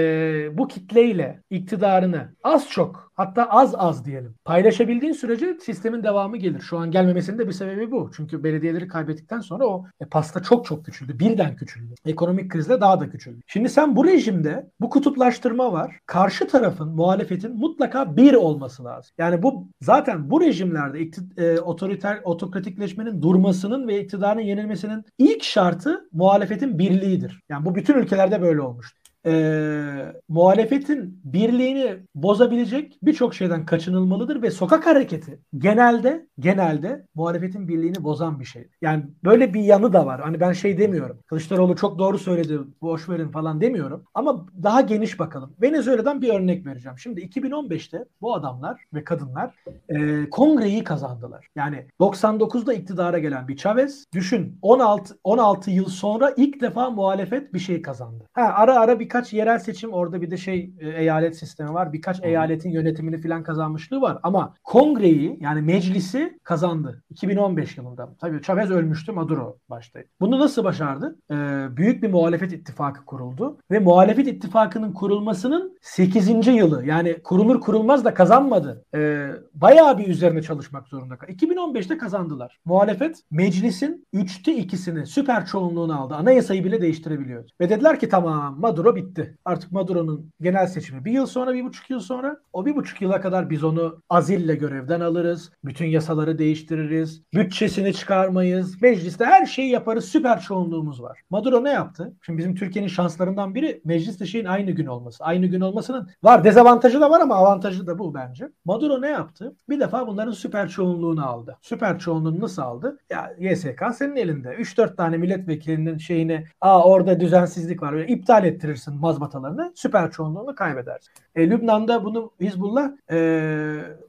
bu kitleyle iktidarını az çok hatta az az diyelim paylaşabildiğin sürece sistemin devamı gelir. Şu an gelmemesinin de bir sebebi bu. Çünkü belediyeleri kaybettikten sonra o e, pasta çok çok küçüldü. Birden küçüldü. Ekonomik krizle daha da küçüldü. Şimdi sen bu rejimde bu kutuplaştırma var. Karşı tarafın, muhalefetin mutlaka bir olması lazım. Yani bu zaten bu rejimlerde e, otoriter otokratikleşmenin durmasının ve iktidarın yenilmesinin ilk şartı muhalefetin birliğidir. Yani bu bütün ülkelerde böyle olmuştur e, muhalefetin birliğini bozabilecek birçok şeyden kaçınılmalıdır ve sokak hareketi genelde genelde muhalefetin birliğini bozan bir şey. Yani böyle bir yanı da var. Hani ben şey demiyorum. Kılıçdaroğlu çok doğru söyledi. Boş verin falan demiyorum. Ama daha geniş bakalım. Venezuela'dan bir örnek vereceğim. Şimdi 2015'te bu adamlar ve kadınlar e, kongreyi kazandılar. Yani 99'da iktidara gelen bir Chavez düşün 16 16 yıl sonra ilk defa muhalefet bir şey kazandı. Ha ara ara bir birkaç yerel seçim orada bir de şey e, eyalet sistemi var. Birkaç hmm. eyaletin yönetimini falan kazanmışlığı var. Ama kongreyi yani meclisi kazandı. 2015 yılında. Tabii Chavez ölmüştü Maduro baştaydı. Bunu nasıl başardı? Ee, büyük bir muhalefet ittifakı kuruldu. Ve muhalefet ittifakının kurulmasının 8. yılı. Yani kurulur kurulmaz da kazanmadı. Ee, bayağı bir üzerine çalışmak zorunda kaldı. 2015'te kazandılar. Muhalefet meclisin 3'te 2'sini süper çoğunluğunu aldı. Anayasayı bile değiştirebiliyordu. Ve dediler ki tamam Maduro bitti bitti. Artık Maduro'nun genel seçimi bir yıl sonra, bir buçuk yıl sonra. O bir buçuk yıla kadar biz onu azille görevden alırız. Bütün yasaları değiştiririz. Bütçesini çıkarmayız. Mecliste her şeyi yaparız. Süper çoğunluğumuz var. Maduro ne yaptı? Şimdi bizim Türkiye'nin şanslarından biri mecliste şeyin aynı gün olması. Aynı gün olmasının var. Dezavantajı da var ama avantajı da bu bence. Maduro ne yaptı? Bir defa bunların süper çoğunluğunu aldı. Süper çoğunluğunu nasıl aldı? Ya YSK senin elinde. 3-4 tane milletvekilinin şeyini aa orada düzensizlik var. Böyle iptal ettirirsin mazbatalarını süper çoğunluğunu kaybeder. E, Lübnan'da bunu Hizbullah e,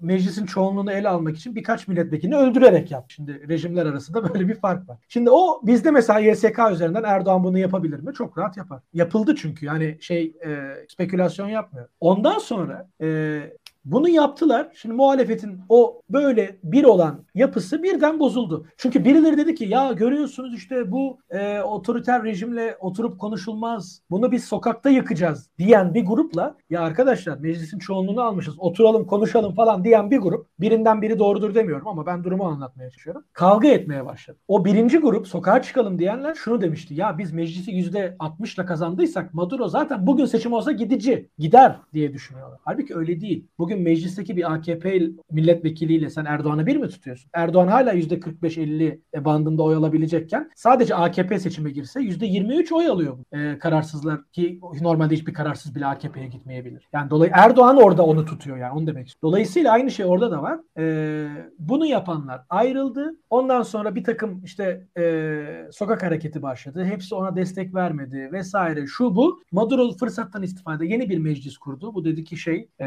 meclisin çoğunluğunu ele almak için birkaç milletvekilini öldürerek yaptı. Şimdi rejimler arasında böyle bir fark var. Şimdi o bizde mesela YSK üzerinden Erdoğan bunu yapabilir mi? Çok rahat yapar. Yapıldı çünkü yani şey e, spekülasyon yapmıyor. Ondan sonra e, bunu yaptılar. Şimdi muhalefetin o böyle bir olan yapısı birden bozuldu. Çünkü birileri dedi ki ya görüyorsunuz işte bu e, otoriter rejimle oturup konuşulmaz. Bunu biz sokakta yıkacağız diyen bir grupla ya arkadaşlar meclisin çoğunluğunu almışız oturalım konuşalım falan diyen bir grup birinden biri doğrudur demiyorum ama ben durumu anlatmaya çalışıyorum. Kavga etmeye başladı. O birinci grup sokağa çıkalım diyenler şunu demişti. Ya biz meclisi yüzde 60'la kazandıysak Maduro zaten bugün seçim olsa gidici gider diye düşünüyorlar. Halbuki öyle değil. Bugün bugün meclisteki bir AKP milletvekiliyle sen Erdoğan'ı bir mi tutuyorsun? Erdoğan hala %45-50 bandında oy alabilecekken sadece AKP seçime girse %23 oy alıyor e, kararsızlar ki normalde hiçbir kararsız bile AKP'ye gitmeyebilir. Yani dolayı Erdoğan orada onu tutuyor yani onu demek istiyorum. Dolayısıyla aynı şey orada da var. E, bunu yapanlar ayrıldı. Ondan sonra bir takım işte e, sokak hareketi başladı. Hepsi ona destek vermedi vesaire şu bu. Maduro fırsattan istifade yeni bir meclis kurdu. Bu dedi ki şey e,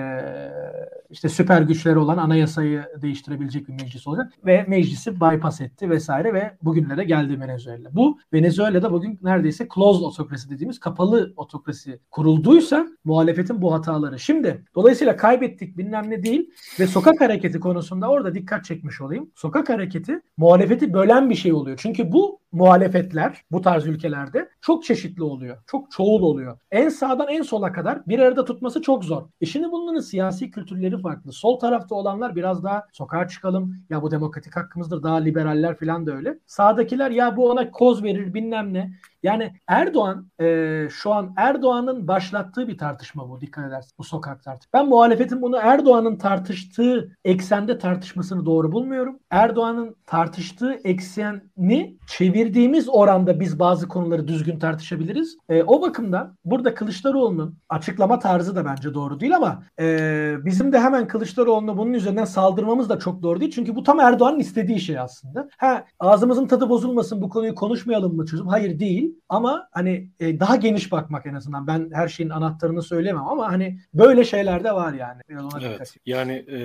işte süper güçleri olan anayasayı değiştirebilecek bir meclis olacak ve meclisi bypass etti vesaire ve bugünlere geldi Venezuela. Bu Venezuela'da bugün neredeyse closed otokrasi dediğimiz kapalı otokrasi kurulduysa muhalefetin bu hataları. Şimdi dolayısıyla kaybettik bilmem ne değil ve sokak hareketi konusunda orada dikkat çekmiş olayım. Sokak hareketi muhalefeti bölen bir şey oluyor. Çünkü bu muhalefetler bu tarz ülkelerde çok çeşitli oluyor. Çok çoğul oluyor. En sağdan en sola kadar bir arada tutması çok zor. E şimdi bunların siyasi kültürleri farklı. Sol tarafta olanlar biraz daha sokağa çıkalım. Ya bu demokratik hakkımızdır. Daha liberaller falan da öyle. Sağdakiler ya bu ona koz verir bilmem ne. Yani Erdoğan e, şu an Erdoğan'ın başlattığı bir tartışma bu dikkat edersin bu sokak tartışması. Ben muhalefetin bunu Erdoğan'ın tartıştığı eksende tartışmasını doğru bulmuyorum. Erdoğan'ın tartıştığı ekseni çevir çevirdiğimiz oranda biz bazı konuları düzgün tartışabiliriz. E, o bakımdan burada Kılıçdaroğlu'nun açıklama tarzı da bence doğru değil ama e, bizim de hemen Kılıçdaroğlu'na bunun üzerinden saldırmamız da çok doğru değil. Çünkü bu tam Erdoğan'ın istediği şey aslında. Ha ağzımızın tadı bozulmasın bu konuyu konuşmayalım mı çözüm? Hayır değil. Ama hani e, daha geniş bakmak en azından. Ben her şeyin anahtarını söyleyemem ama hani böyle şeyler de var yani. Evet. Yani e,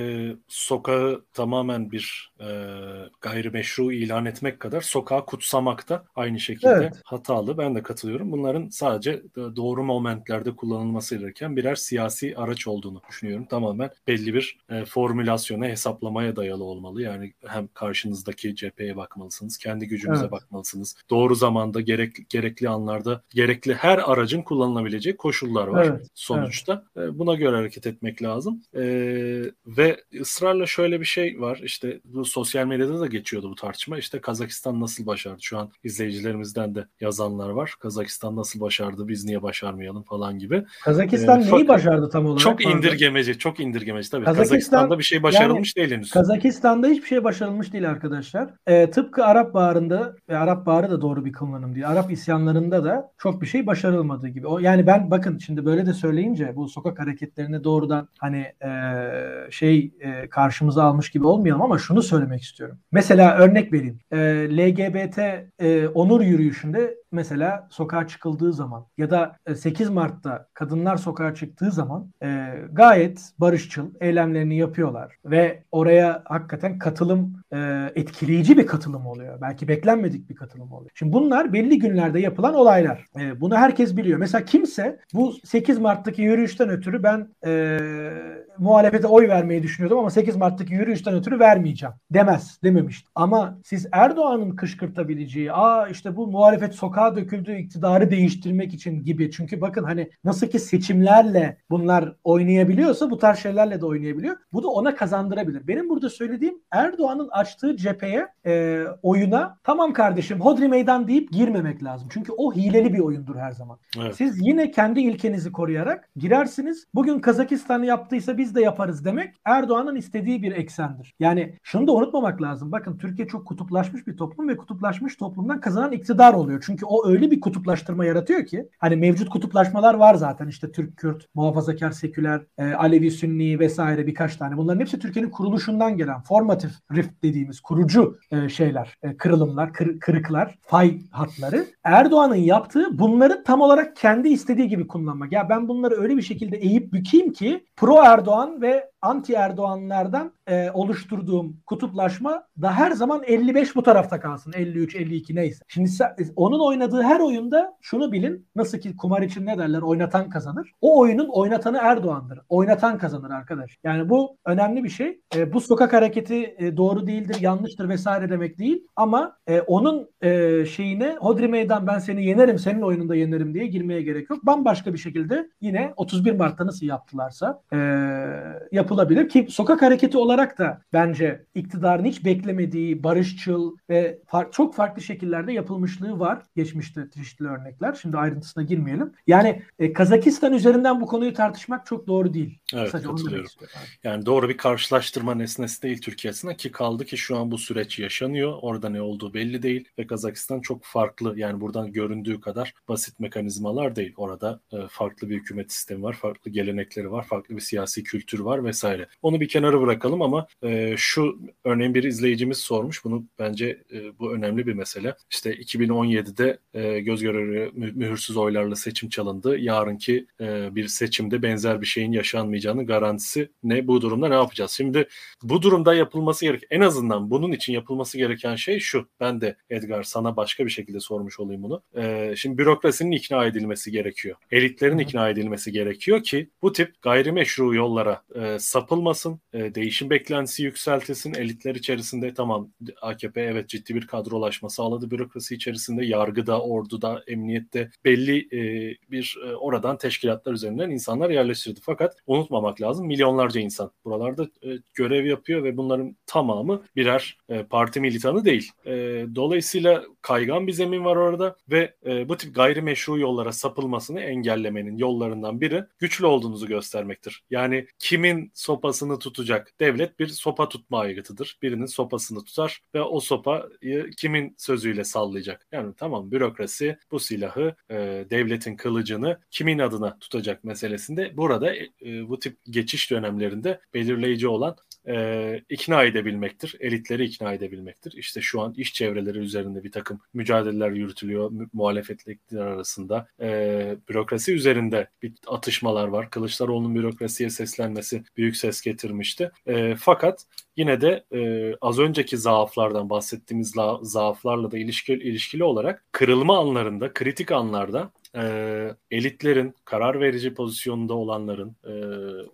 sokağı tamamen bir e, gayrimeşru ilan etmek kadar sokağı kutsamak da aynı şekilde evet. hatalı. Ben de katılıyorum. Bunların sadece doğru momentlerde kullanılması gereken birer siyasi araç olduğunu düşünüyorum. Tamamen belli bir e, formülasyona, hesaplamaya dayalı olmalı. Yani hem karşınızdaki cepheye bakmalısınız, kendi gücünüze evet. bakmalısınız. Doğru zamanda gerek, gerekli anlarda gerekli her aracın kullanılabileceği koşullar var evet. sonuçta. Evet. E, buna göre hareket etmek lazım. E, ve ısrarla şöyle bir şey var. İşte bu sosyal medyada da geçiyordu bu tartışma. İşte Kazakistan nasıl başardı? Şu an izleyicilerimizden de yazanlar var. Kazakistan nasıl başardı? Biz niye başarmayalım falan gibi. Kazakistan ee, neyi başardı tam olarak? Çok indirgemeci, çok indirgemeci tabii. Kazakistan, Kazakistan'da bir şey başarılmış yani, değil henüz. Kazakistan'da hiçbir şey başarılmış değil arkadaşlar. Ee, tıpkı Arap Baharı'nda ve Arap Baharı da doğru bir kullanım değil. Arap isyanlarında da çok bir şey başarılmadığı gibi. O yani ben bakın şimdi böyle de söyleyince bu sokak hareketlerine doğrudan hani e, şey e, karşımıza almış gibi olmayalım ama şunu söylemek istiyorum. Mesela örnek vereyim. E, LGBT e, onur yürüyüşünde mesela sokağa çıkıldığı zaman ya da 8 Mart'ta kadınlar sokağa çıktığı zaman e, gayet barışçıl eylemlerini yapıyorlar ve oraya hakikaten katılım e, etkileyici bir katılım oluyor. Belki beklenmedik bir katılım oluyor. Şimdi bunlar belli günlerde yapılan olaylar. E, bunu herkes biliyor. Mesela kimse bu 8 Mart'taki yürüyüşten ötürü ben e, muhalefete oy vermeyi düşünüyordum ama 8 Mart'taki yürüyüşten ötürü vermeyeceğim demez dememişti. Ama siz Erdoğan'ın kışkırtabileceği aa işte bu muhalefet sokağa döküldü iktidarı değiştirmek için gibi. Çünkü bakın hani nasıl ki seçimlerle bunlar oynayabiliyorsa bu tarz şeylerle de oynayabiliyor. Bu da ona kazandırabilir. Benim burada söylediğim Erdoğan'ın açtığı cepheye e, oyuna tamam kardeşim hodri meydan deyip girmemek lazım. Çünkü o hileli bir oyundur her zaman. Evet. Siz yine kendi ilkenizi koruyarak girersiniz. Bugün Kazakistan'ı yaptıysa biz de yaparız demek Erdoğan'ın istediği bir eksendir. Yani şunu da unutmamak lazım. Bakın Türkiye çok kutuplaşmış bir toplum ve kutuplaşmış toplumdan kazanan iktidar oluyor. Çünkü o öyle bir kutuplaştırma yaratıyor ki hani mevcut kutuplaşmalar var zaten işte Türk, Kürt, muhafazakar, seküler, e, Alevi, Sünni vesaire birkaç tane. Bunların hepsi Türkiye'nin kuruluşundan gelen formatif rift dediğimiz kurucu e, şeyler, e, kırılımlar, kır, kırıklar, fay hatları. Erdoğan'ın yaptığı bunları tam olarak kendi istediği gibi kullanmak. Ya ben bunları öyle bir şekilde eğip bükeyim ki pro Erdoğan ve anti Erdoğanlardan e, oluşturduğum kutuplaşma da her zaman 55 bu tarafta kalsın. 53, 52 neyse. Şimdi onun oynadığı her oyunda şunu bilin. Nasıl ki kumar için ne derler? Oynatan kazanır. O oyunun oynatanı Erdoğan'dır. Oynatan kazanır arkadaş. Yani bu önemli bir şey. E, bu sokak hareketi e, doğru değildir, yanlıştır vesaire demek değil. Ama e, onun e, şeyine Hodri Meydan ben seni yenerim, senin oyununda yenerim diye girmeye gerek yok. Bambaşka bir şekilde yine 31 Mart'ta nasıl yaptılarsa e, yapılabilir ki sokak hareketi olarak da bence iktidarın hiç beklemediği barışçıl ve far- çok farklı şekillerde yapılmışlığı var. Geçmişte çeşitli örnekler. Şimdi ayrıntısına girmeyelim. Yani e, Kazakistan üzerinden bu konuyu tartışmak çok doğru değil. Evet Sadece katılıyorum. Yani doğru bir karşılaştırma nesnesi değil Türkiye açısından ki kaldı ki şu an bu süreç yaşanıyor. Orada ne olduğu belli değil ve Kazakistan çok farklı yani buradan göründüğü kadar basit mekanizmalar değil. Orada e, farklı bir hükümet sistemi var, farklı gelenekleri var, farklı bir siyasi kültür var vesaire. Onu bir kenara bırakalım ama e, şu örneğin bir izleyicimiz sormuş. Bunu bence e, bu önemli bir mesele. İşte 2017'de e, göz göre mühürsüz oylarla seçim çalındı. Yarınki e, bir seçimde benzer bir şeyin yaşanmayacağını garantisi ne? Bu durumda ne yapacağız? Şimdi bu durumda yapılması gerek en azından bunun için yapılması gereken şey şu. Ben de Edgar sana başka bir şekilde sormuş olayım bunu. E, şimdi bürokrasinin ikna edilmesi gerekiyor. Elitlerin ikna edilmesi gerekiyor ki bu tip gayrimeşru yollara e, sapılmasın, e, değişim beklentisi yükseltilsin. Elitler içerisinde tamam AKP evet ciddi bir kadrolaşma sağladı bürokrasi içerisinde, yargıda, orduda, emniyette belli e, bir e, oradan teşkilatlar üzerinden insanlar yerleştirdi. Fakat unutmamak lazım milyonlarca insan buralarda e, görev yapıyor ve bunların tamamı birer e, parti militanı değil. E, dolayısıyla kaygan bir zemin var orada ve e, bu tip gayrimeşru yollara sapılmasını engellemenin yollarından biri güçlü olduğunuzu göstermektir. Yani kimin sopasını tutacak. Devlet bir sopa tutma aygıtıdır. Birinin sopasını tutar ve o sopayı kimin sözüyle sallayacak? Yani tamam bürokrasi bu silahı e, devletin kılıcını kimin adına tutacak meselesinde burada e, bu tip geçiş dönemlerinde belirleyici olan e, ikna edebilmektir. Elitleri ikna edebilmektir. İşte şu an iş çevreleri üzerinde bir takım mücadeleler yürütülüyor mu- muhalefetle arasında. E, bürokrasi üzerinde bir atışmalar var. Kılıçdaroğlu'nun bürokrasiye seslenmesi büyük ses getirmişti. E, fakat yine de e, az önceki zaaflardan bahsettiğimiz la, zaaflarla da ilişkili, ilişkili olarak kırılma anlarında, kritik anlarda e, elitlerin, karar verici pozisyonda olanların, e,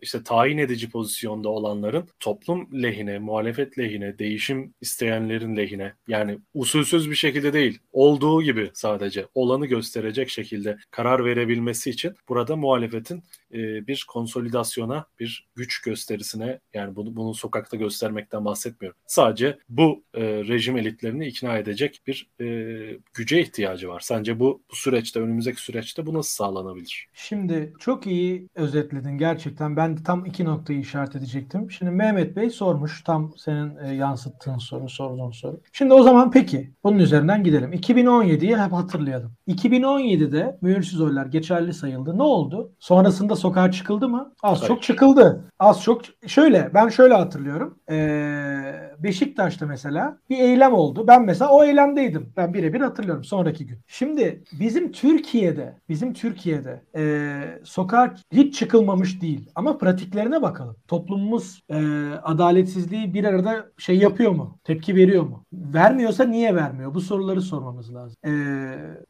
işte tayin edici pozisyonda olanların toplum lehine, muhalefet lehine, değişim isteyenlerin lehine yani usulsüz bir şekilde değil, olduğu gibi sadece olanı gösterecek şekilde karar verebilmesi için burada muhalefetin e, bir konsolidasyona, bir güç gösterisine yani bunu, bunu sokakta göstermekten bahsetmiyorum. Sadece bu e, rejim elitlerini ikna edecek bir e, güce ihtiyacı var. Sence bu, bu süreçte, önümüzdeki süreçte bu nasıl sağlanabilir? Şimdi çok iyi özetledin gerçekten. Ben de tam iki noktayı işaret edecektim. Şimdi Mehmet Bey sormuş tam senin e, yansıttığın soru, sorduğun soru. Şimdi o zaman peki bunun üzerinden gidelim. 2017'yi hep hatırlayalım. 2017'de mühürsüz oylar geçerli sayıldı. Ne oldu? Sonrasında sokağa çıkıldı mı? Az Hayır. çok çıkıldı. Az çok şöyle ben şöyle hatırlıyorum. Ee, Beşiktaş'ta mesela bir eylem oldu. Ben mesela o eylemdeydim. Ben birebir hatırlıyorum sonraki gün. Şimdi bizim Türkiye'de bizim Türkiye'de e, sokağa hiç çıkılmamış değil. Ama pratiklerine bakalım. Toplumumuz e, adaletsizliği bir arada şey yapıyor mu? Tepki veriyor mu? Vermiyorsa niye vermiyor? Bu soruları sormamız lazım. E,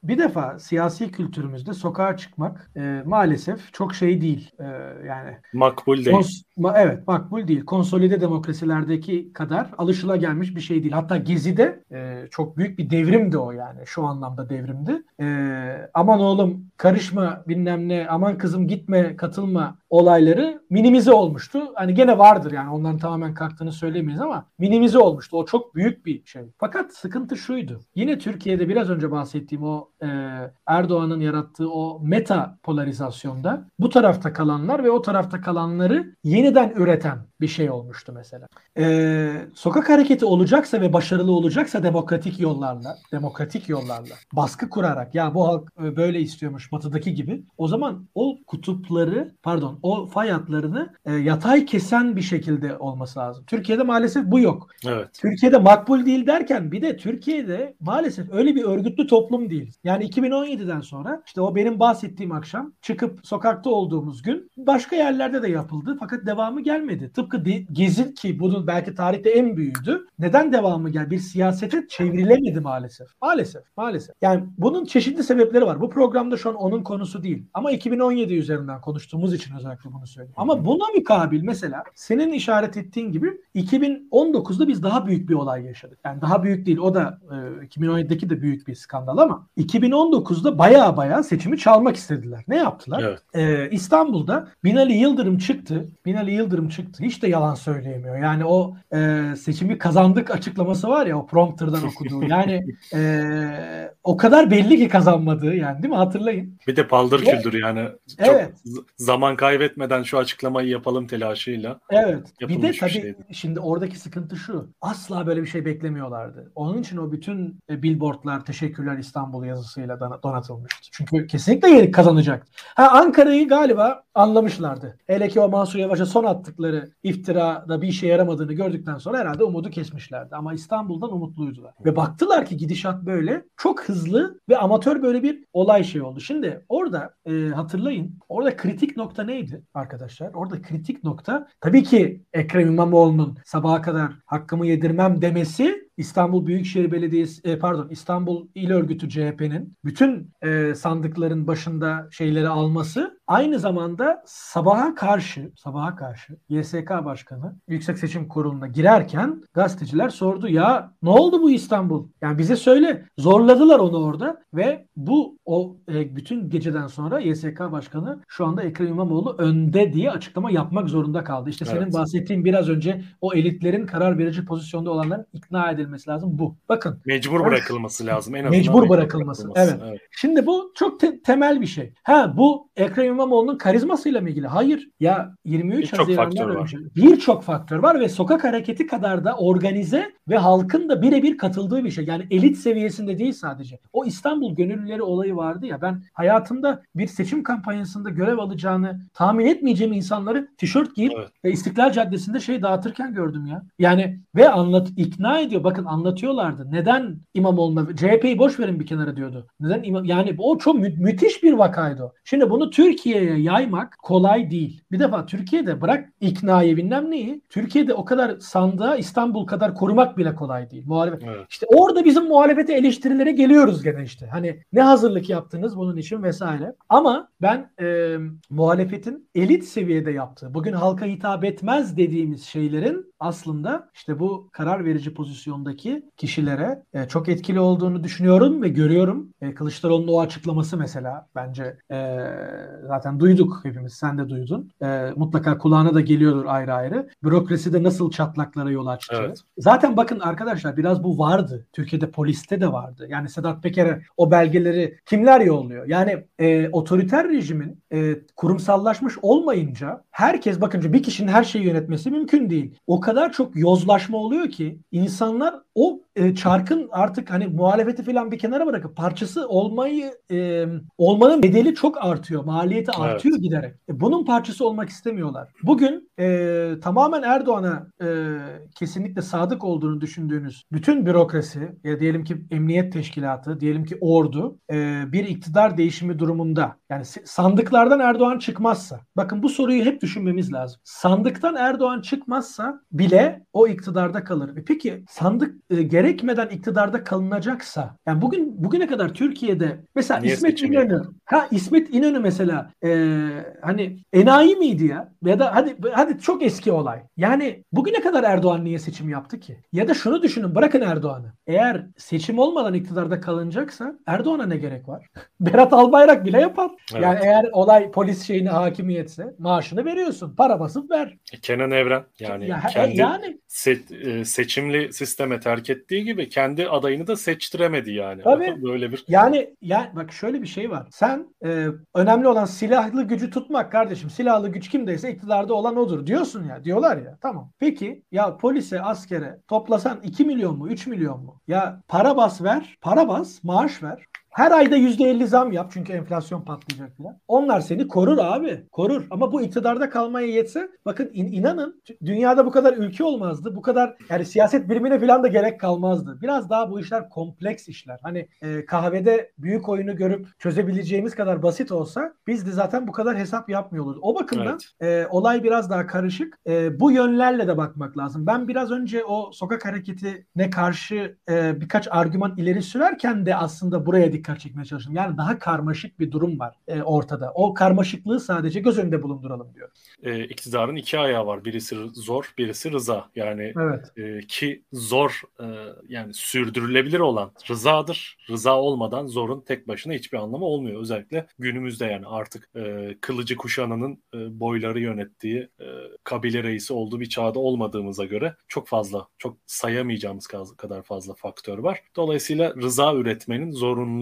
bir defa siyasi kültürümüzde sokağa çıkmak e, maalesef çok şey değil. E, yani Makbul değil. Kons- ma- evet makbul değil. Konsolide demokrasilerdeki kadar alışılagelmiş bir şey değil. Hatta Gezi'de e, çok büyük bir devrimdi o yani. Şu anlamda devrimdi. E, aman oğlum karışma bilmem ne aman kızım gitme katılma olayları minimize olmuştu. Hani gene vardır yani onların tamamen kalktığını söylemeyiz ama minimize olmuştu. O çok büyük bir şey. Fakat sıkıntı şuydu. Yine Türkiye'de biraz önce bahsettiğim o e, Erdoğan'ın yarattığı o meta polarizasyonda bu tarafta kalanlar ve o tarafta kalanları yeniden üreten bir şey olmuştu mesela. E, sokak hareketi olacaksa ve başarılı olacaksa demokratik yollarla, demokratik yollarla baskı kurarak ya bu halk e, böyle istiyormuş batıdaki gibi o zaman o kutupları pardon o fay hatlarını e, yatay kesen bir şekilde olması lazım. Türkiye'de maalesef bu yok. Evet. Türkiye'de makbul değil derken bir de Türkiye'de maalesef öyle bir örgütlü toplum değil. Yani 2017'den sonra işte o benim bahsettiğim akşam çıkıp sokakta olduğumuz gün başka yerlerde de yapıldı fakat devamı gelmedi. Tıpkı de, Gezi ki bunun belki tarihte en büyüğüydü. Neden devamı gel? Bir siyasete çevrilemedi maalesef. Maalesef. Maalesef. Yani bunun çeşitli sebepleri var. Bu programda şu an onun konusu değil. Ama 2017 üzerinden konuştuğumuz için özellikle bunu söylüyorum. Ama buna mukabil mesela senin işaret ettiğin gibi 2019'da biz daha büyük bir olay yaşadık. Yani daha büyük değil. O da e, 2017'deki de büyük bir skandal ama 2019'da baya baya seçimi çalmak istediler. Ne yaptılar? Evet. Ee, İstanbul'da Binali Yıldırım çıktı. Binali Yıldırım çıktı. Hiç de yalan söyleyemiyor. Yani o e, seçimi kazandık açıklaması var ya o prompterdan okuduğu. Yani e, o kadar belli ki kazanmadığı yani değil mi? Hatırlayın. Bir de paldır Evet. küldür yani. Çok Evet. zaman kaybetmeden şu açıklamayı yapalım telaşıyla. Evet. Bir de Yapılmış bir tabii şeydi. şimdi oradaki sıkıntı şu. Asla böyle bir şey beklemiyorlardı. Onun için o bütün e, billboardlar teşekkürler İstanbul yazısıyla dona- donatılmıştı. Çünkü kesinlikle yeni kazanacaktı. Ha Ankara'yı galiba anlamışlardı. Hele ki o Mansur Yavaş'a son attıkları iftirada bir işe yaramadığını gördükten sonra herhalde umudu kesmişlerdi. Ama İstanbul'dan umutluydular. Ve baktılar ki gidişat böyle. Çok hızlı ve amatör böyle bir olay şey oldu. Şimdi orada e, hatırlayın. Orada kritik nokta neydi arkadaşlar? Orada kritik nokta tabii ki Ekrem İmamoğlu'nun sabaha kadar hakkımı yedirmem demesi İstanbul Büyükşehir Belediyesi e, pardon İstanbul İl Örgütü CHP'nin bütün e, sandıkların başında şeyleri alması aynı zamanda sabaha karşı sabaha karşı YSK Başkanı Yüksek Seçim Kurulu'na girerken gazeteciler sordu ya ne oldu bu İstanbul? Yani bize söyle zorladılar onu orada ve bu o e, bütün geceden sonra YSK Başkanı şu anda Ekrem İmamoğlu önde diye açıklama yapmak zorunda kaldı. İşte senin Evet. bahsettiğin biraz önce o elitlerin karar verici pozisyonda olanların ikna edilmesi lazım bu. Bakın Mecbur bırakılması lazım. En azından Mecbur bırakılması, evet. Şimdi bu çok te- temel bir şey. Ha bu Ekrem İmamoğlu'nun karizmasıyla mı ilgili? Hayır. Ya 23 Birçok Haziran'dan önce birçok faktör var ve sokak hareketi kadar da organize ve halkın da birebir katıldığı bir şey. Yani elit seviyesinde değil sadece. O İstanbul gönüllüleri olayı vardı ya ben hayatımda bir seçim kampanyasında görev alacağını tahmin etmeyeceğim insanları tişört giyip Evet. ve İstiklal Caddesi'nde şey dağıtırken gördüm ya. Yani ve anlat ikna ediyor. Bakın anlatıyorlardı. Neden İmamoğlu'na CHP'yi boş verin bir kenara diyordu. Neden İmam yani o çok mü- müthiş bir vakaydı. Şimdi bunu Türkiye'ye yaymak kolay değil. Bir defa Türkiye'de bırak iknayı bilmem neyi. Türkiye'de o kadar sandığa İstanbul kadar korumak bile kolay değil. Muhalefet. Evet. İşte orada bizim muhalefete eleştirilere geliyoruz gene işte. Hani ne hazırlık yaptınız bunun için vesaire. Ama ben e, muhalefetin elit seviyede yaptığı, bugün halka hitap etmez dediğimiz şeylerin aslında işte bu karar verici pozisyondaki kişilere e, çok etkili olduğunu düşünüyorum ve görüyorum. E, Kılıçdaroğlu'nun o açıklaması mesela bence e, zaten duyduk hepimiz. Sen de duydun. E, mutlaka kulağına da geliyordur ayrı ayrı. Bürokraside nasıl çatlaklara yol açtı. Evet. Zaten bakın arkadaşlar biraz bu vardı. Türkiye'de poliste de vardı. Yani Sedat Peker'e o belgeleri kimler yolluyor? Yani e, otoriter rejimin e, kurumsallaşmış olmayınca herkes bakınca bir kişinin her şeyi yönetmesi mümkün değil. O kadar çok yozlaşma oluyor ki insanlar o e, çarkın artık hani muhalefeti falan bir kenara bırakıp parçası olmayı e, olmanın bedeli çok artıyor. Maliyeti Evet. artıyor giderek. E, bunun parçası olmak istemiyorlar. Bugün e, tamamen Erdoğan'a e, kesinlikle sadık olduğunu düşündüğünüz bütün bürokrasi ya diyelim ki emniyet teşkilatı, diyelim ki ordu e, bir iktidar değişimi durumunda yani sandıklardan Erdoğan çıkmazsa bakın bu soruyu hep düşünmemiz lazım. Sandıktan Erdoğan çıkmazsa bile o iktidarda kalır. E peki sandık e, gerekmeden iktidarda kalınacaksa yani bugün bugüne kadar Türkiye'de mesela Niye İsmet seçim İnönü ha İsmet İnönü mesela e, hani enayi miydi ya ya da hadi hadi çok eski olay. Yani bugüne kadar Erdoğan niye seçim yaptı ki? Ya da şunu düşünün bırakın Erdoğan'ı. Eğer seçim olmadan iktidarda kalınacaksa Erdoğan'a ne gerek var? Berat Albayrak bile yapar. Evet. Yani eğer olay polis şeyine hakimiyetse maaşını veriyorsun. Para basıp ver. Kenan Evren yani Ya, e, kendi yani se- e, seçimli sisteme terk ettiği gibi kendi adayını da seçtiremedi yani. Tabii. Böyle bir Yani ya bak şöyle bir şey var. Sen e, önemli olan silahlı gücü tutmak kardeşim. Silahlı güç kimdeyse iktidarda olan odur diyorsun ya. Diyorlar ya. Tamam. Peki ya polise, askere toplasan 2 milyon mu, 3 milyon mu? Ya para bas ver, para bas, maaş ver. Her ayda %50 zam yap çünkü enflasyon patlayacak falan. Onlar seni korur abi. Korur. Ama bu iktidarda kalmaya yetse bakın in- inanın dünyada bu kadar ülke olmazdı. Bu kadar yani siyaset bilimine falan da gerek kalmazdı. Biraz daha bu işler kompleks işler. Hani e, kahvede büyük oyunu görüp çözebileceğimiz kadar basit olsa biz de zaten bu kadar hesap yapmıyoruz. O bakımdan e, olay biraz daha karışık. E, bu yönlerle de bakmak lazım. Ben biraz önce o sokak hareketine karşı e, birkaç argüman ileri sürerken de aslında buraya dikkat çekmeye çalıştım. Yani daha karmaşık bir durum var e, ortada. O karmaşıklığı sadece göz önünde bulunduralım diyor. e, iktidarın iki ayağı var. Birisi zor, birisi rıza. Yani Evet. e, ki zor e, yani sürdürülebilir olan rızadır. Rıza olmadan zorun tek başına hiçbir anlamı olmuyor. Özellikle günümüzde yani artık e, kılıcı kuşananın e, boyları yönettiği e, kabile reisi olduğu bir çağda olmadığımıza göre çok fazla, çok sayamayacağımız kadar fazla faktör var. Dolayısıyla rıza üretmenin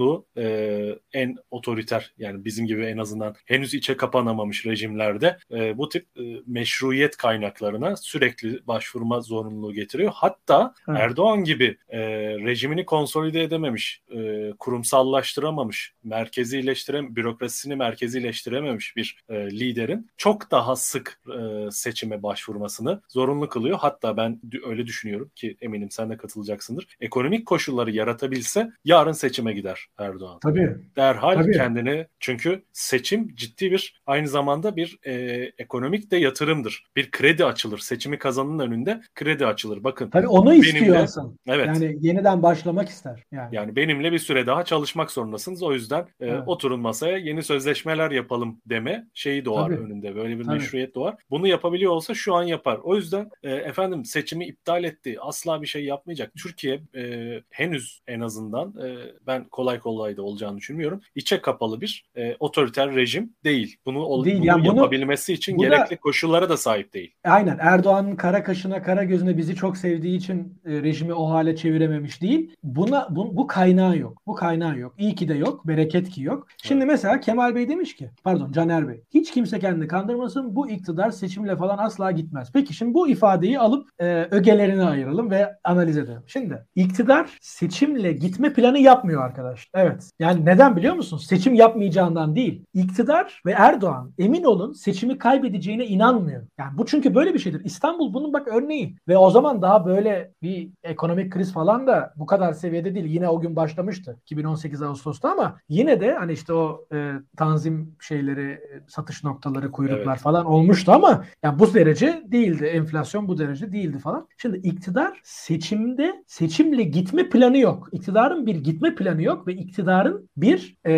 zorunluluğu e, en otoriter yani bizim gibi en azından henüz içe kapanamamış rejimlerde e, bu tip e, meşruiyet kaynaklarına sürekli başvurma zorunluluğu getiriyor. Hatta Evet. Erdoğan gibi e, rejimini konsolide edememiş, e, kurumsallaştıramamış, merkezileştirem bürokrasisini merkezileştirememiş bir e, liderin çok daha sık e, seçime başvurmasını zorunlu kılıyor. Hatta ben öyle düşünüyorum ki eminim sen de katılacaksındır. Ekonomik koşulları yaratabilse yarın seçime gider Erdoğan Tabii. derhal Tabii. kendini çünkü seçim ciddi bir aynı zamanda bir e, ekonomik de yatırımdır. Bir kredi açılır. Seçimi kazanın önünde kredi açılır. Bakın Tabii onu Benim istiyor evet. Yani, Yani yeniden başlamak ister. Yani. benimle bir süre daha çalışmak zorundasınız. O yüzden e, Evet. oturun masaya yeni sözleşmeler yapalım deme şeyi doğar Tabii. önünde. Böyle bir Tabii. meşruiyet doğar. Bunu yapabiliyor olsa şu an yapar. O yüzden e, efendim seçimi iptal etti. Asla bir şey yapmayacak. Türkiye e, henüz en azından e, ben kolay kolay kolay da olacağını düşünmüyorum. İçe kapalı bir e, otoriter rejim değil. Bunu, Değil, bunu yani bunu- yapabilmesi için bu da- gerekli koşullara da sahip değil. Aynen Erdoğan'ın kara kaşına kara gözüne bizi çok sevdiği için e, rejimi o hale çevirememiş değil. Buna bu, bu kaynağı yok. Bu kaynağı yok. İyi ki de yok. Bereket ki yok. Şimdi mesela Kemal Bey demiş ki pardon Caner Bey hiç kimse kendini kandırmasın bu iktidar seçimle falan asla gitmez. Peki şimdi bu ifadeyi alıp e, ögelerine ayıralım ve analiz edelim. Şimdi iktidar seçimle gitme planı yapmıyor arkadaş. Evet. Yani neden biliyor musunuz? Seçim yapmayacağından değil. İktidar ve Erdoğan emin olun seçimi kaybedeceğine inanmıyor. Yani bu çünkü böyle bir şeydir. İstanbul bunun bak örneği. Ve o zaman daha böyle bir ekonomik kriz falan da bu kadar seviyede değil. Yine o gün başlamıştı. 2018 Ağustos'ta ama yine de hani işte o e, tanzim şeyleri, e, satış noktaları, kuyruklar Evet. falan olmuştu ama yani bu derece değildi. Enflasyon bu derece değildi falan. Şimdi iktidar seçimde seçimle gitme planı yok. İktidarın bir gitme planı yok ve iktidarın bir e,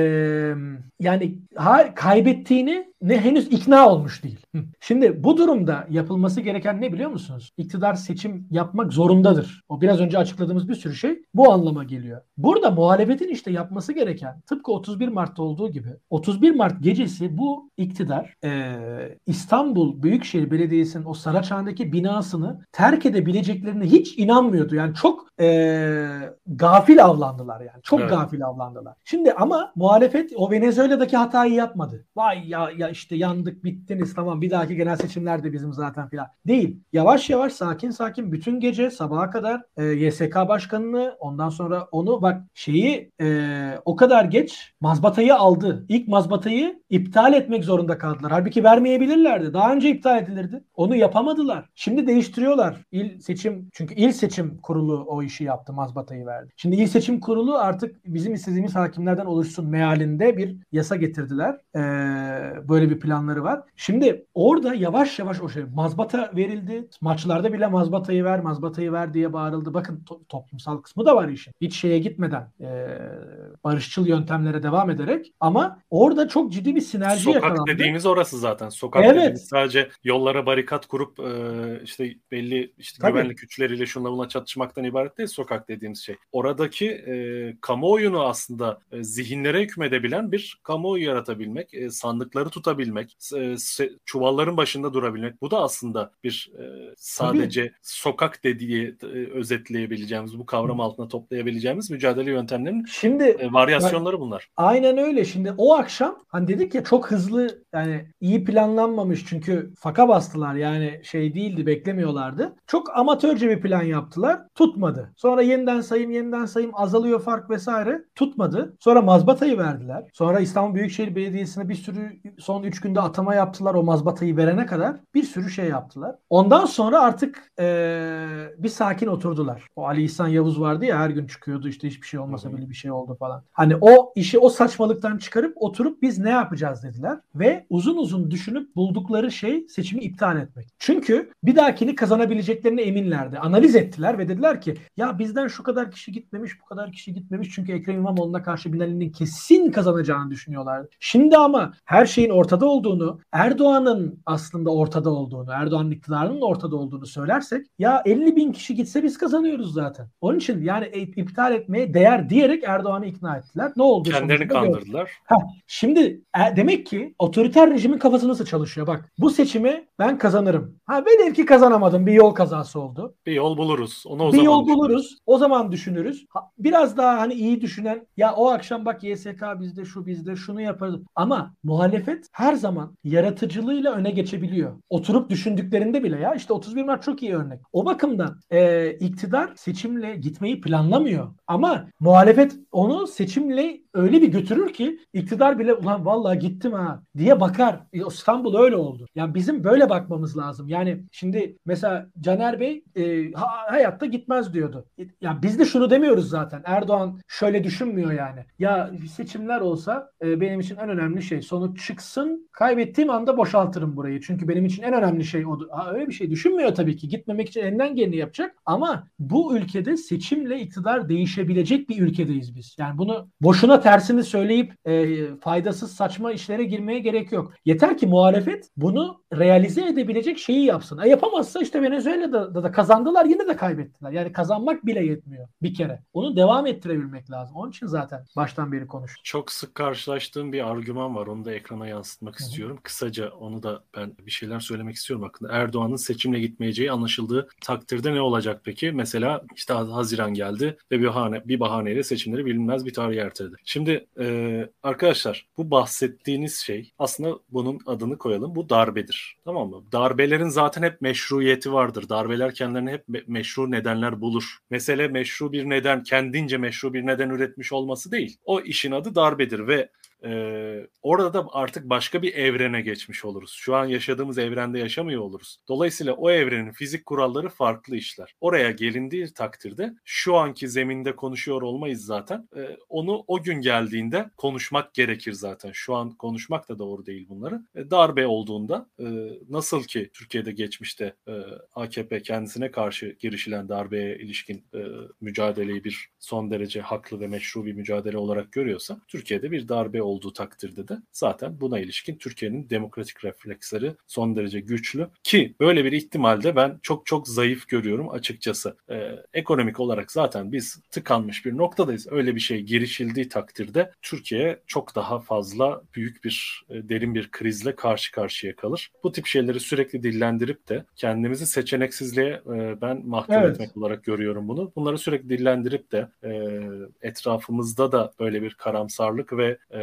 yani ha, kaybettiğini ne henüz ikna olmuş değil. Şimdi bu durumda yapılması gereken ne biliyor musunuz? İktidar seçim yapmak zorundadır. O biraz önce açıkladığımız bir sürü şey bu anlama geliyor. Burada muhalefetin işte yapması gereken tıpkı 31 Mart'ta olduğu gibi 31 Mart gecesi bu iktidar e, İstanbul Büyükşehir Belediyesi'nin o Saraçhane'deki binasını terk edebileceklerine hiç inanmıyordu. Yani çok e, gafil avlandılar yani. Çok Evet. gafil avlandılar. Şimdi ama muhalefet o Venezuela'daki hatayı yapmadı. Vay ya ya işte yandık bittiniz tamam bir dahaki genel seçimlerde bizim zaten filan. Değil. Yavaş yavaş sakin sakin bütün gece sabaha kadar e, YSK başkanını ondan sonra onu bak şeyi e, o kadar geç mazbatayı aldı. İlk mazbatayı iptal etmek zorunda kaldılar. Halbuki vermeyebilirlerdi. Daha önce iptal edilirdi. Onu yapamadılar. Şimdi değiştiriyorlar. İl seçim çünkü il seçim kurulu o işi yaptı. Mazbatayı verdi. Şimdi il seçim kurulu artık bizim istediğimiz hakimlerden oluşsun mealinde bir yasa getirdiler. Ee, böyle bir planları var. Şimdi orada yavaş yavaş o şey mazbata verildi. Maçlarda bile mazbatayı ver, mazbatayı ver diye bağırıldı. Bakın to- toplumsal kısmı da var işin. Hiç şeye gitmeden e, barışçıl yöntemlere devam ederek ama orada çok ciddi bir sinerji Sokak yakalandı. dediğimiz orası zaten. Sokak Evet. dediğimiz sadece yollara barikat kurup e, işte belli işte Tabii. güvenlik güçleriyle şunla buna çatışmaktan ibaret değil sokak dediğimiz şey. Oradaki e, kamuoyunu aslında e, zihinlere hükmedebilen bir kamuoyu yaratabilmek, e, sandıkları tutabilmek, e, se- çuvalların başında durabilmek. Bu da aslında bir e, sadece sokak dediği e, özetleyebileceğimiz, bu kavram altına toplayabileceğimiz mücadele yöntemlerinin Şimdi e, varyasyonları bunlar. Aynen öyle. Şimdi o akşam hani dedik ya çok hızlı yani iyi planlanmamış çünkü faka bastılar yani şey değildi beklemiyorlardı. Çok amatörce bir plan yaptılar. Tutmadı. Sonra yeniden sayım yeniden sayım azalıyor fark vesaire. Tutmadı. Sonra mazbatayı verdiler. Sonra İstanbul Büyükşehir Belediyesi'ne bir sürü son 3 günde atama yaptılar o mazbatayı verene kadar. Bir sürü şey yaptılar. Ondan sonra artık eee, bir sakin oturdular. O Ali İhsan Yavuz vardı ya her gün çıkıyordu işte hiçbir şey olmasa böyle bir şey oldu falan. Hani o işi o saçmalıktan çıkarıp oturup biz ne yapacağız dediler. Ve uzun uzun düşünüp buldukları şey seçimi iptal etmek. Çünkü bir dahakini kazanabileceklerine eminlerdi. Analiz ettiler ve dediler ki ya bizden şu kadar kişi gitmemiş bu kadar kişi gitmemiş çünkü Ekrem İmamoğlu'na karşı Binali'nin kesin kazanacağını düşünüyorlardı. Şimdi ama her şeyin ortada olduğunu, Erdoğan'ın aslında ortada olduğunu, Erdoğan'ın iktidarının ortada olduğunu söylersek ya 50 bin kişi gitse biz kazanıyoruz zaten. Onun için yani e- iptal etmeye değer diyerek Erdoğan'ı ikna ettiler. Ne oldu? Kendilerini kandırdılar. Şimdi e, demek ki otoriter rejimin kafası nasıl çalışıyor? Bak bu seçimi ben kazanırım. Ha velev ki kazanamadım bir yol kazası oldu. Bir yol buluruz. Onu o bir zaman yol düşünürüz. buluruz. O zaman düşünürüz. Ha, biraz daha hani iyi düşünen ya o akşam bak YSK bizde şu bizde şunu yaparız. Ama muhalefet her zaman yaratıcılığıyla öne geçebiliyor. Oturup düşündüklerinde bile ya işte 31 Mart çok iyi örnek. O bakımdan e, iktidar seçimle gitmeyi planlamıyor. Ama muhalefet onu seçimle öyle bir götürür ki iktidar bile ulan vallahi gittim ha diye bakar. E, İstanbul öyle oldu. Yani bizim böyle bakmamız lazım. Yani şimdi mesela Caner Bey e, ha- hayatta gitmez diyordu. E, Ya biz de şunu demiyoruz zaten. Erdoğan şöyle düşünmüyor yani. Ya seçimler olsa e, benim için en önemli şey sonuç çıksın yapsın. Kaybettiğim anda boşaltırım burayı. Çünkü benim için en önemli şey o. Ha, öyle bir şey düşünmüyor tabii ki. Gitmemek için elinden geleni yapacak. Ama bu ülkede seçimle iktidar değişebilecek bir ülkedeyiz biz. Yani bunu boşuna tersini söyleyip e, faydasız saçma işlere girmeye gerek yok. Yeter ki muhalefet bunu realize edebilecek şeyi yapsın. E, yapamazsa işte Venezuela'da da, da kazandılar yine de kaybettiler. Yani kazanmak bile yetmiyor bir kere. Onu devam ettirebilmek lazım. Onun için zaten baştan beri konuş. Çok sık karşılaştığım bir argüman var. Onu da ekrana yansıtmak Hı-hı. istiyorum. Kısaca onu da ben bir şeyler söylemek istiyorum hakkında. Erdoğan'ın seçimle gitmeyeceği anlaşıldığı takdirde ne olacak peki? Mesela işte Haziran geldi ve bir bahane bir bahaneyle seçimleri bilinmez bir tarih erteledi. Şimdi e, arkadaşlar bu bahsettiğiniz şey aslında bunun adını koyalım. Bu darbedir. Tamam mı? Darbelerin zaten hep meşruiyeti vardır. Darbeler kendilerine hep meşru nedenler bulur. Mesele meşru bir neden, kendince meşru bir neden üretmiş olması değil. O işin adı darbedir ve ee, orada da artık başka bir evrene geçmiş oluruz. Şu an yaşadığımız evrende yaşamıyor oluruz. Dolayısıyla o evrenin fizik kuralları farklı işler. Oraya gelindiği takdirde şu anki zeminde konuşuyor olmayız zaten. Ee, onu o gün geldiğinde konuşmak gerekir zaten. Şu an konuşmak da doğru değil bunları. Ee, darbe olduğunda e, nasıl ki Türkiye'de geçmişte e, AKP kendisine karşı girişilen darbeye ilişkin e, mücadeleyi bir son derece haklı ve meşru bir mücadele olarak görüyorsa Türkiye'de bir darbe olduğu takdirde de zaten buna ilişkin Türkiye'nin demokratik refleksleri son derece güçlü ki böyle bir ihtimalde ben çok çok zayıf görüyorum açıkçası. Ee, ekonomik olarak zaten biz tıkanmış bir noktadayız. Öyle bir şey girişildiği takdirde Türkiye çok daha fazla büyük bir e, derin bir krizle karşı karşıya kalır. Bu tip şeyleri sürekli dillendirip de kendimizi seçeneksizliğe e, ben mahkum evet. etmek olarak görüyorum bunu. Bunları sürekli dillendirip de e, etrafımızda da böyle bir karamsarlık ve e,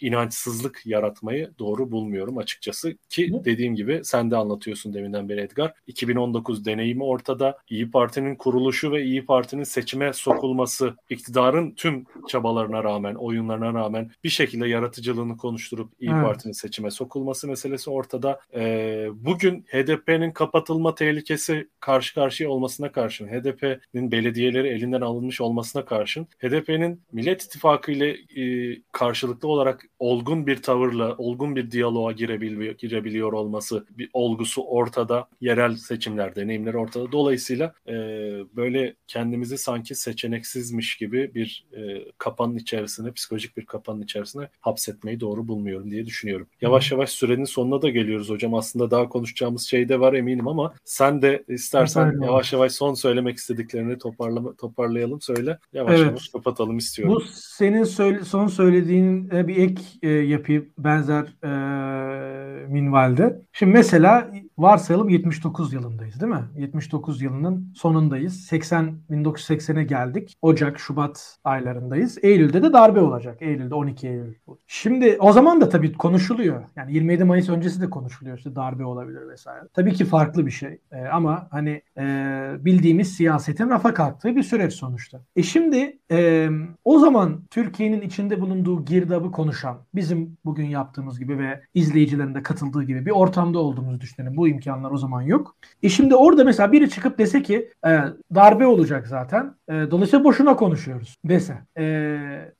inançsızlık yaratmayı doğru bulmuyorum açıkçası. Ki dediğim gibi sen de anlatıyorsun deminden beri Edgar. 2019 deneyimi ortada. İyi Parti'nin kuruluşu ve İyi Parti'nin seçime sokulması, iktidarın tüm çabalarına rağmen, oyunlarına rağmen bir şekilde yaratıcılığını konuşturup İyi evet. Parti'nin seçime sokulması meselesi ortada. Ee, bugün HDP'nin kapatılma tehlikesi karşı karşıya olmasına karşın, HDP'nin belediyeleri elinden alınmış olmasına karşın, HDP'nin Millet İttifakı ile e, karşılıklı olarak olgun bir tavırla, olgun bir diyaloğa girebiliyor, girebiliyor olması, bir olgusu ortada, yerel seçimler deneyimleri ortada. Dolayısıyla e, böyle kendimizi sanki seçeneksizmiş gibi bir e, kapanın içerisine, psikolojik bir kapanın içerisine hapsetmeyi doğru bulmuyorum diye düşünüyorum. Yavaş yavaş sürenin sonuna da geliyoruz hocam. Aslında daha konuşacağımız şey de var eminim ama sen de istersen Aynen. yavaş yavaş son söylemek istediklerini toparlama, toparlayalım söyle. Yavaş evet. yavaş kapatalım istiyorum. Bu senin söyle, son söylediğin bir ek e, yapayım benzer e, minvalde. Şimdi mesela varsayalım 79 yılındayız değil mi? 79 yılının sonundayız. 80 1980'e geldik. Ocak, Şubat aylarındayız. Eylül'de de darbe olacak. Eylül'de 12 Eylül. Şimdi o zaman da tabii konuşuluyor. Yani 27 Mayıs öncesi de konuşuluyor. İşte darbe olabilir vesaire. Tabii ki farklı bir şey. E, ama hani e, bildiğimiz siyasetin rafa kalktığı bir süreç sonuçta. E şimdi e, o zaman Türkiye'nin içinde bulunduğu girdabı konuşan, bizim bugün yaptığımız gibi ve izleyicilerin de katıldığı gibi bir ortamda olduğumuzu düşünelim. Bu imkanlar o zaman yok. E şimdi orada mesela biri çıkıp dese ki e, darbe olacak zaten. E, dolayısıyla boşuna konuşuyoruz dese. E,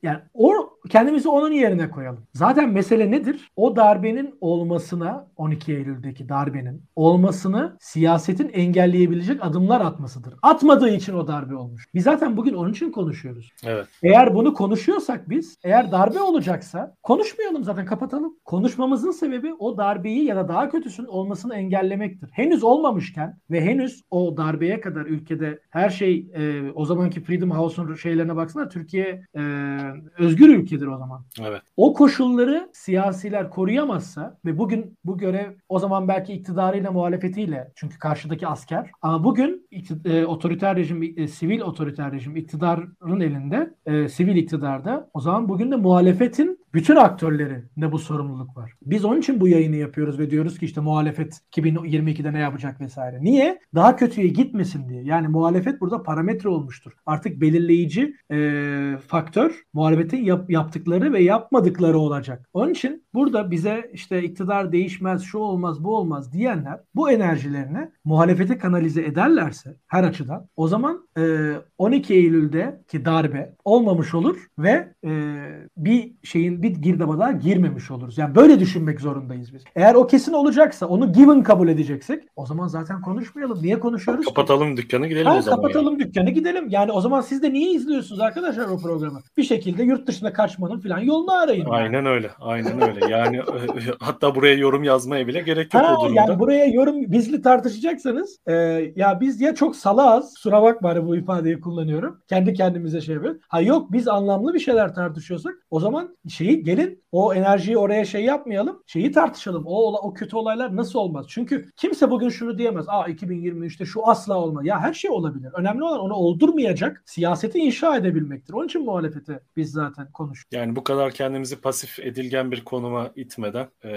yani o kendimizi onun yerine koyalım. Zaten mesele nedir? O darbenin olmasına 12 Eylül'deki darbenin olmasını siyasetin engelleyebilecek adımlar atmasıdır. Atmadığı için o darbe olmuş. Biz zaten bugün onun için konuşuyoruz. Evet. Eğer bunu konuşuyorsak biz, eğer darbe olacaksa konuşmayalım zaten kapatalım. Konuşmamızın sebebi o darbeyi ya da daha kötüsünün olmasını engellemektir. Henüz olmamışken ve henüz o darbeye kadar ülkede her şey e, o zamanki Freedom House'un şeylerine baksana Türkiye e, özgür ülkedir o zaman. Evet. O koşulları siyasiler koruyamazsa ve bugün bu görev o zaman belki iktidarıyla muhalefetiyle çünkü karşıdaki asker ama bugün e, otoriter rejim e, sivil otoriter rejim iktidarın elinde e, sivil iktidarda o zaman bugün de muhalefetin bütün aktörleri ne bu sorumluluk var. Biz onun için bu yayını yapıyoruz ve diyoruz ki işte muhalefet 2022'de ne yapacak vesaire. Niye? Daha kötüye gitmesin diye. Yani muhalefet burada parametre olmuştur. Artık belirleyici e, faktör muhalefetin yap, yaptıkları ve yapmadıkları olacak. Onun için burada bize işte iktidar değişmez, şu olmaz, bu olmaz diyenler bu enerjilerini muhalefete kanalize ederlerse her açıdan o zaman e, 12 Eylül'de ki darbe olmamış olur ve e, bir şeyin bir, bir girdaba girmemiş oluruz. Yani böyle düşünmek zorundayız biz. Eğer o kesin olacaksa onu given kabul edeceksek o zaman zaten konuşmayalım. Niye konuşuyoruz? Kapatalım dükkanı gidelim ha, o zaman. Kapatalım ya. dükkanı gidelim. Yani o zaman siz de niye izliyorsunuz arkadaşlar o programı? Bir şekilde yurt dışına kaçmanın falan yolunu arayın. Aynen yani. öyle. Aynen öyle. Yani hatta buraya yorum yazmaya bile gerek yok ha, o durumda. Yani buraya yorum bizli tartışacaksanız e, ya biz ya çok salağız. Kusura bakma hani bu ifadeyi kullanıyorum. Kendi kendimize şey yapıyoruz. Ha yok biz anlamlı bir şeyler tartışıyorsak o zaman şeyi gelin o enerjiyi oraya şey yapmayalım. Şeyi tartışalım. O o kötü olaylar nasıl olmaz? Çünkü kimse bugün şunu diyemez. Aa 2023'te şu asla olmaz. Ya her şey olabilir. Önemli olan onu oldurmayacak siyaseti inşa edebilmektir. Onun için muhalefeti biz zaten konuştuk. Yani bu kadar kendimizi pasif edilgen bir konuma itmeden e,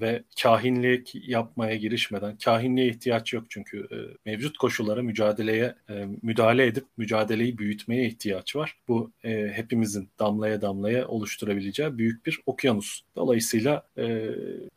ve kahinlik yapmaya girişmeden, kahinliğe ihtiyaç yok çünkü e, mevcut koşullara mücadeleye e, müdahale edip mücadeleyi büyütmeye ihtiyaç var. Bu e, hepimizin damlaya damlaya oluşturabileceği büyük bir okyanus. Dolayısıyla e,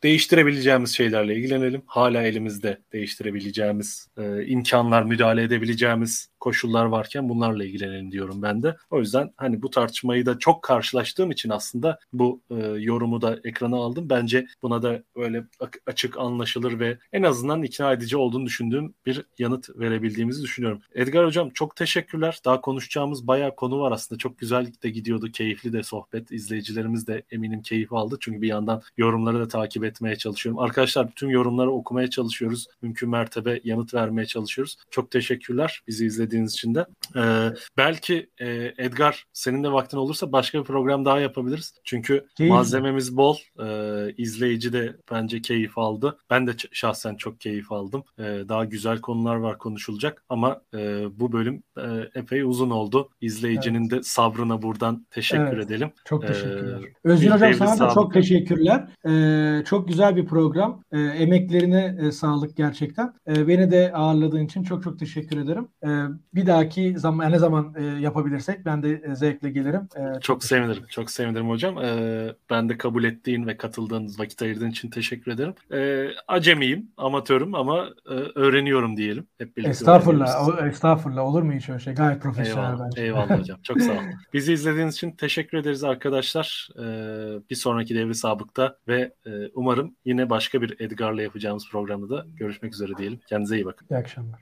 değiştirebileceğimiz şeylerle ilgilenelim. Hala elimizde değiştirebileceğimiz e, imkanlar, müdahale edebileceğimiz koşullar varken bunlarla ilgilenelim diyorum ben de. O yüzden hani bu tartışmayı da çok karşılaştığım için aslında bu e, yorumu da ekrana aldım. Bence buna da öyle açık anlaşılır ve en azından ikna edici olduğunu düşündüğüm bir yanıt verebildiğimizi düşünüyorum. Edgar Hocam çok teşekkürler. Daha konuşacağımız bayağı konu var aslında. Çok güzel de gidiyordu. Keyifli de sohbet. İzleyicilerimiz de eminim keyif aldı. Çünkü bir yandan yorumları da takip etmeye çalışıyorum. Arkadaşlar tüm yorumları okumaya çalışıyoruz. Mümkün mertebe yanıt vermeye çalışıyoruz. Çok teşekkürler bizi izlediğiniz için de. Ee, belki e, Edgar senin de vaktin olursa başka bir program daha yapabiliriz. Çünkü Keyifli. malzememiz bol. Ee, izleyici de bence keyif aldı. Ben de şahsen çok keyif aldım. Ee, daha güzel konular var konuşulacak ama e, bu bölüm e, epey uzun oldu. İzleyicinin evet. de sabrına buradan teşekkür evet. edelim. Çok teşekkürler. Ee, Özgür Hocam sana da çok teşekkürler. Ee, çok güzel bir program. Ee, emeklerine e, sağlık gerçekten. Ee, beni de ağırladığın için çok çok teşekkür ederim. Ee, bir dahaki zaman ne zaman e, yapabilirsek ben de e, zevkle gelirim. Ee, çok, sevinirim. Çok sevinirim hocam. Ee, ben de kabul ettiğin ve katıldığın, vakit ayırdığın için teşekkür ederim. Ee, acemiyim, amatörüm ama e, öğreniyorum diyelim. Hep birlikte Estağfurullah. O, estağfurullah. Olur mu hiç öyle şey? Gayet profesyonel eyvallah, bence. Eyvallah hocam. Çok sağ olun. Bizi izlediğiniz için teşekkür ederiz arkadaşlar. Ee, bir sonraki devri sabıkta ve e, umarım yine başka bir Edgar'la yapacağımız programda da görüşmek üzere diyelim. Kendinize iyi bakın. İyi akşamlar.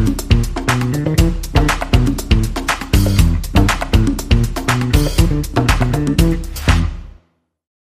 Thank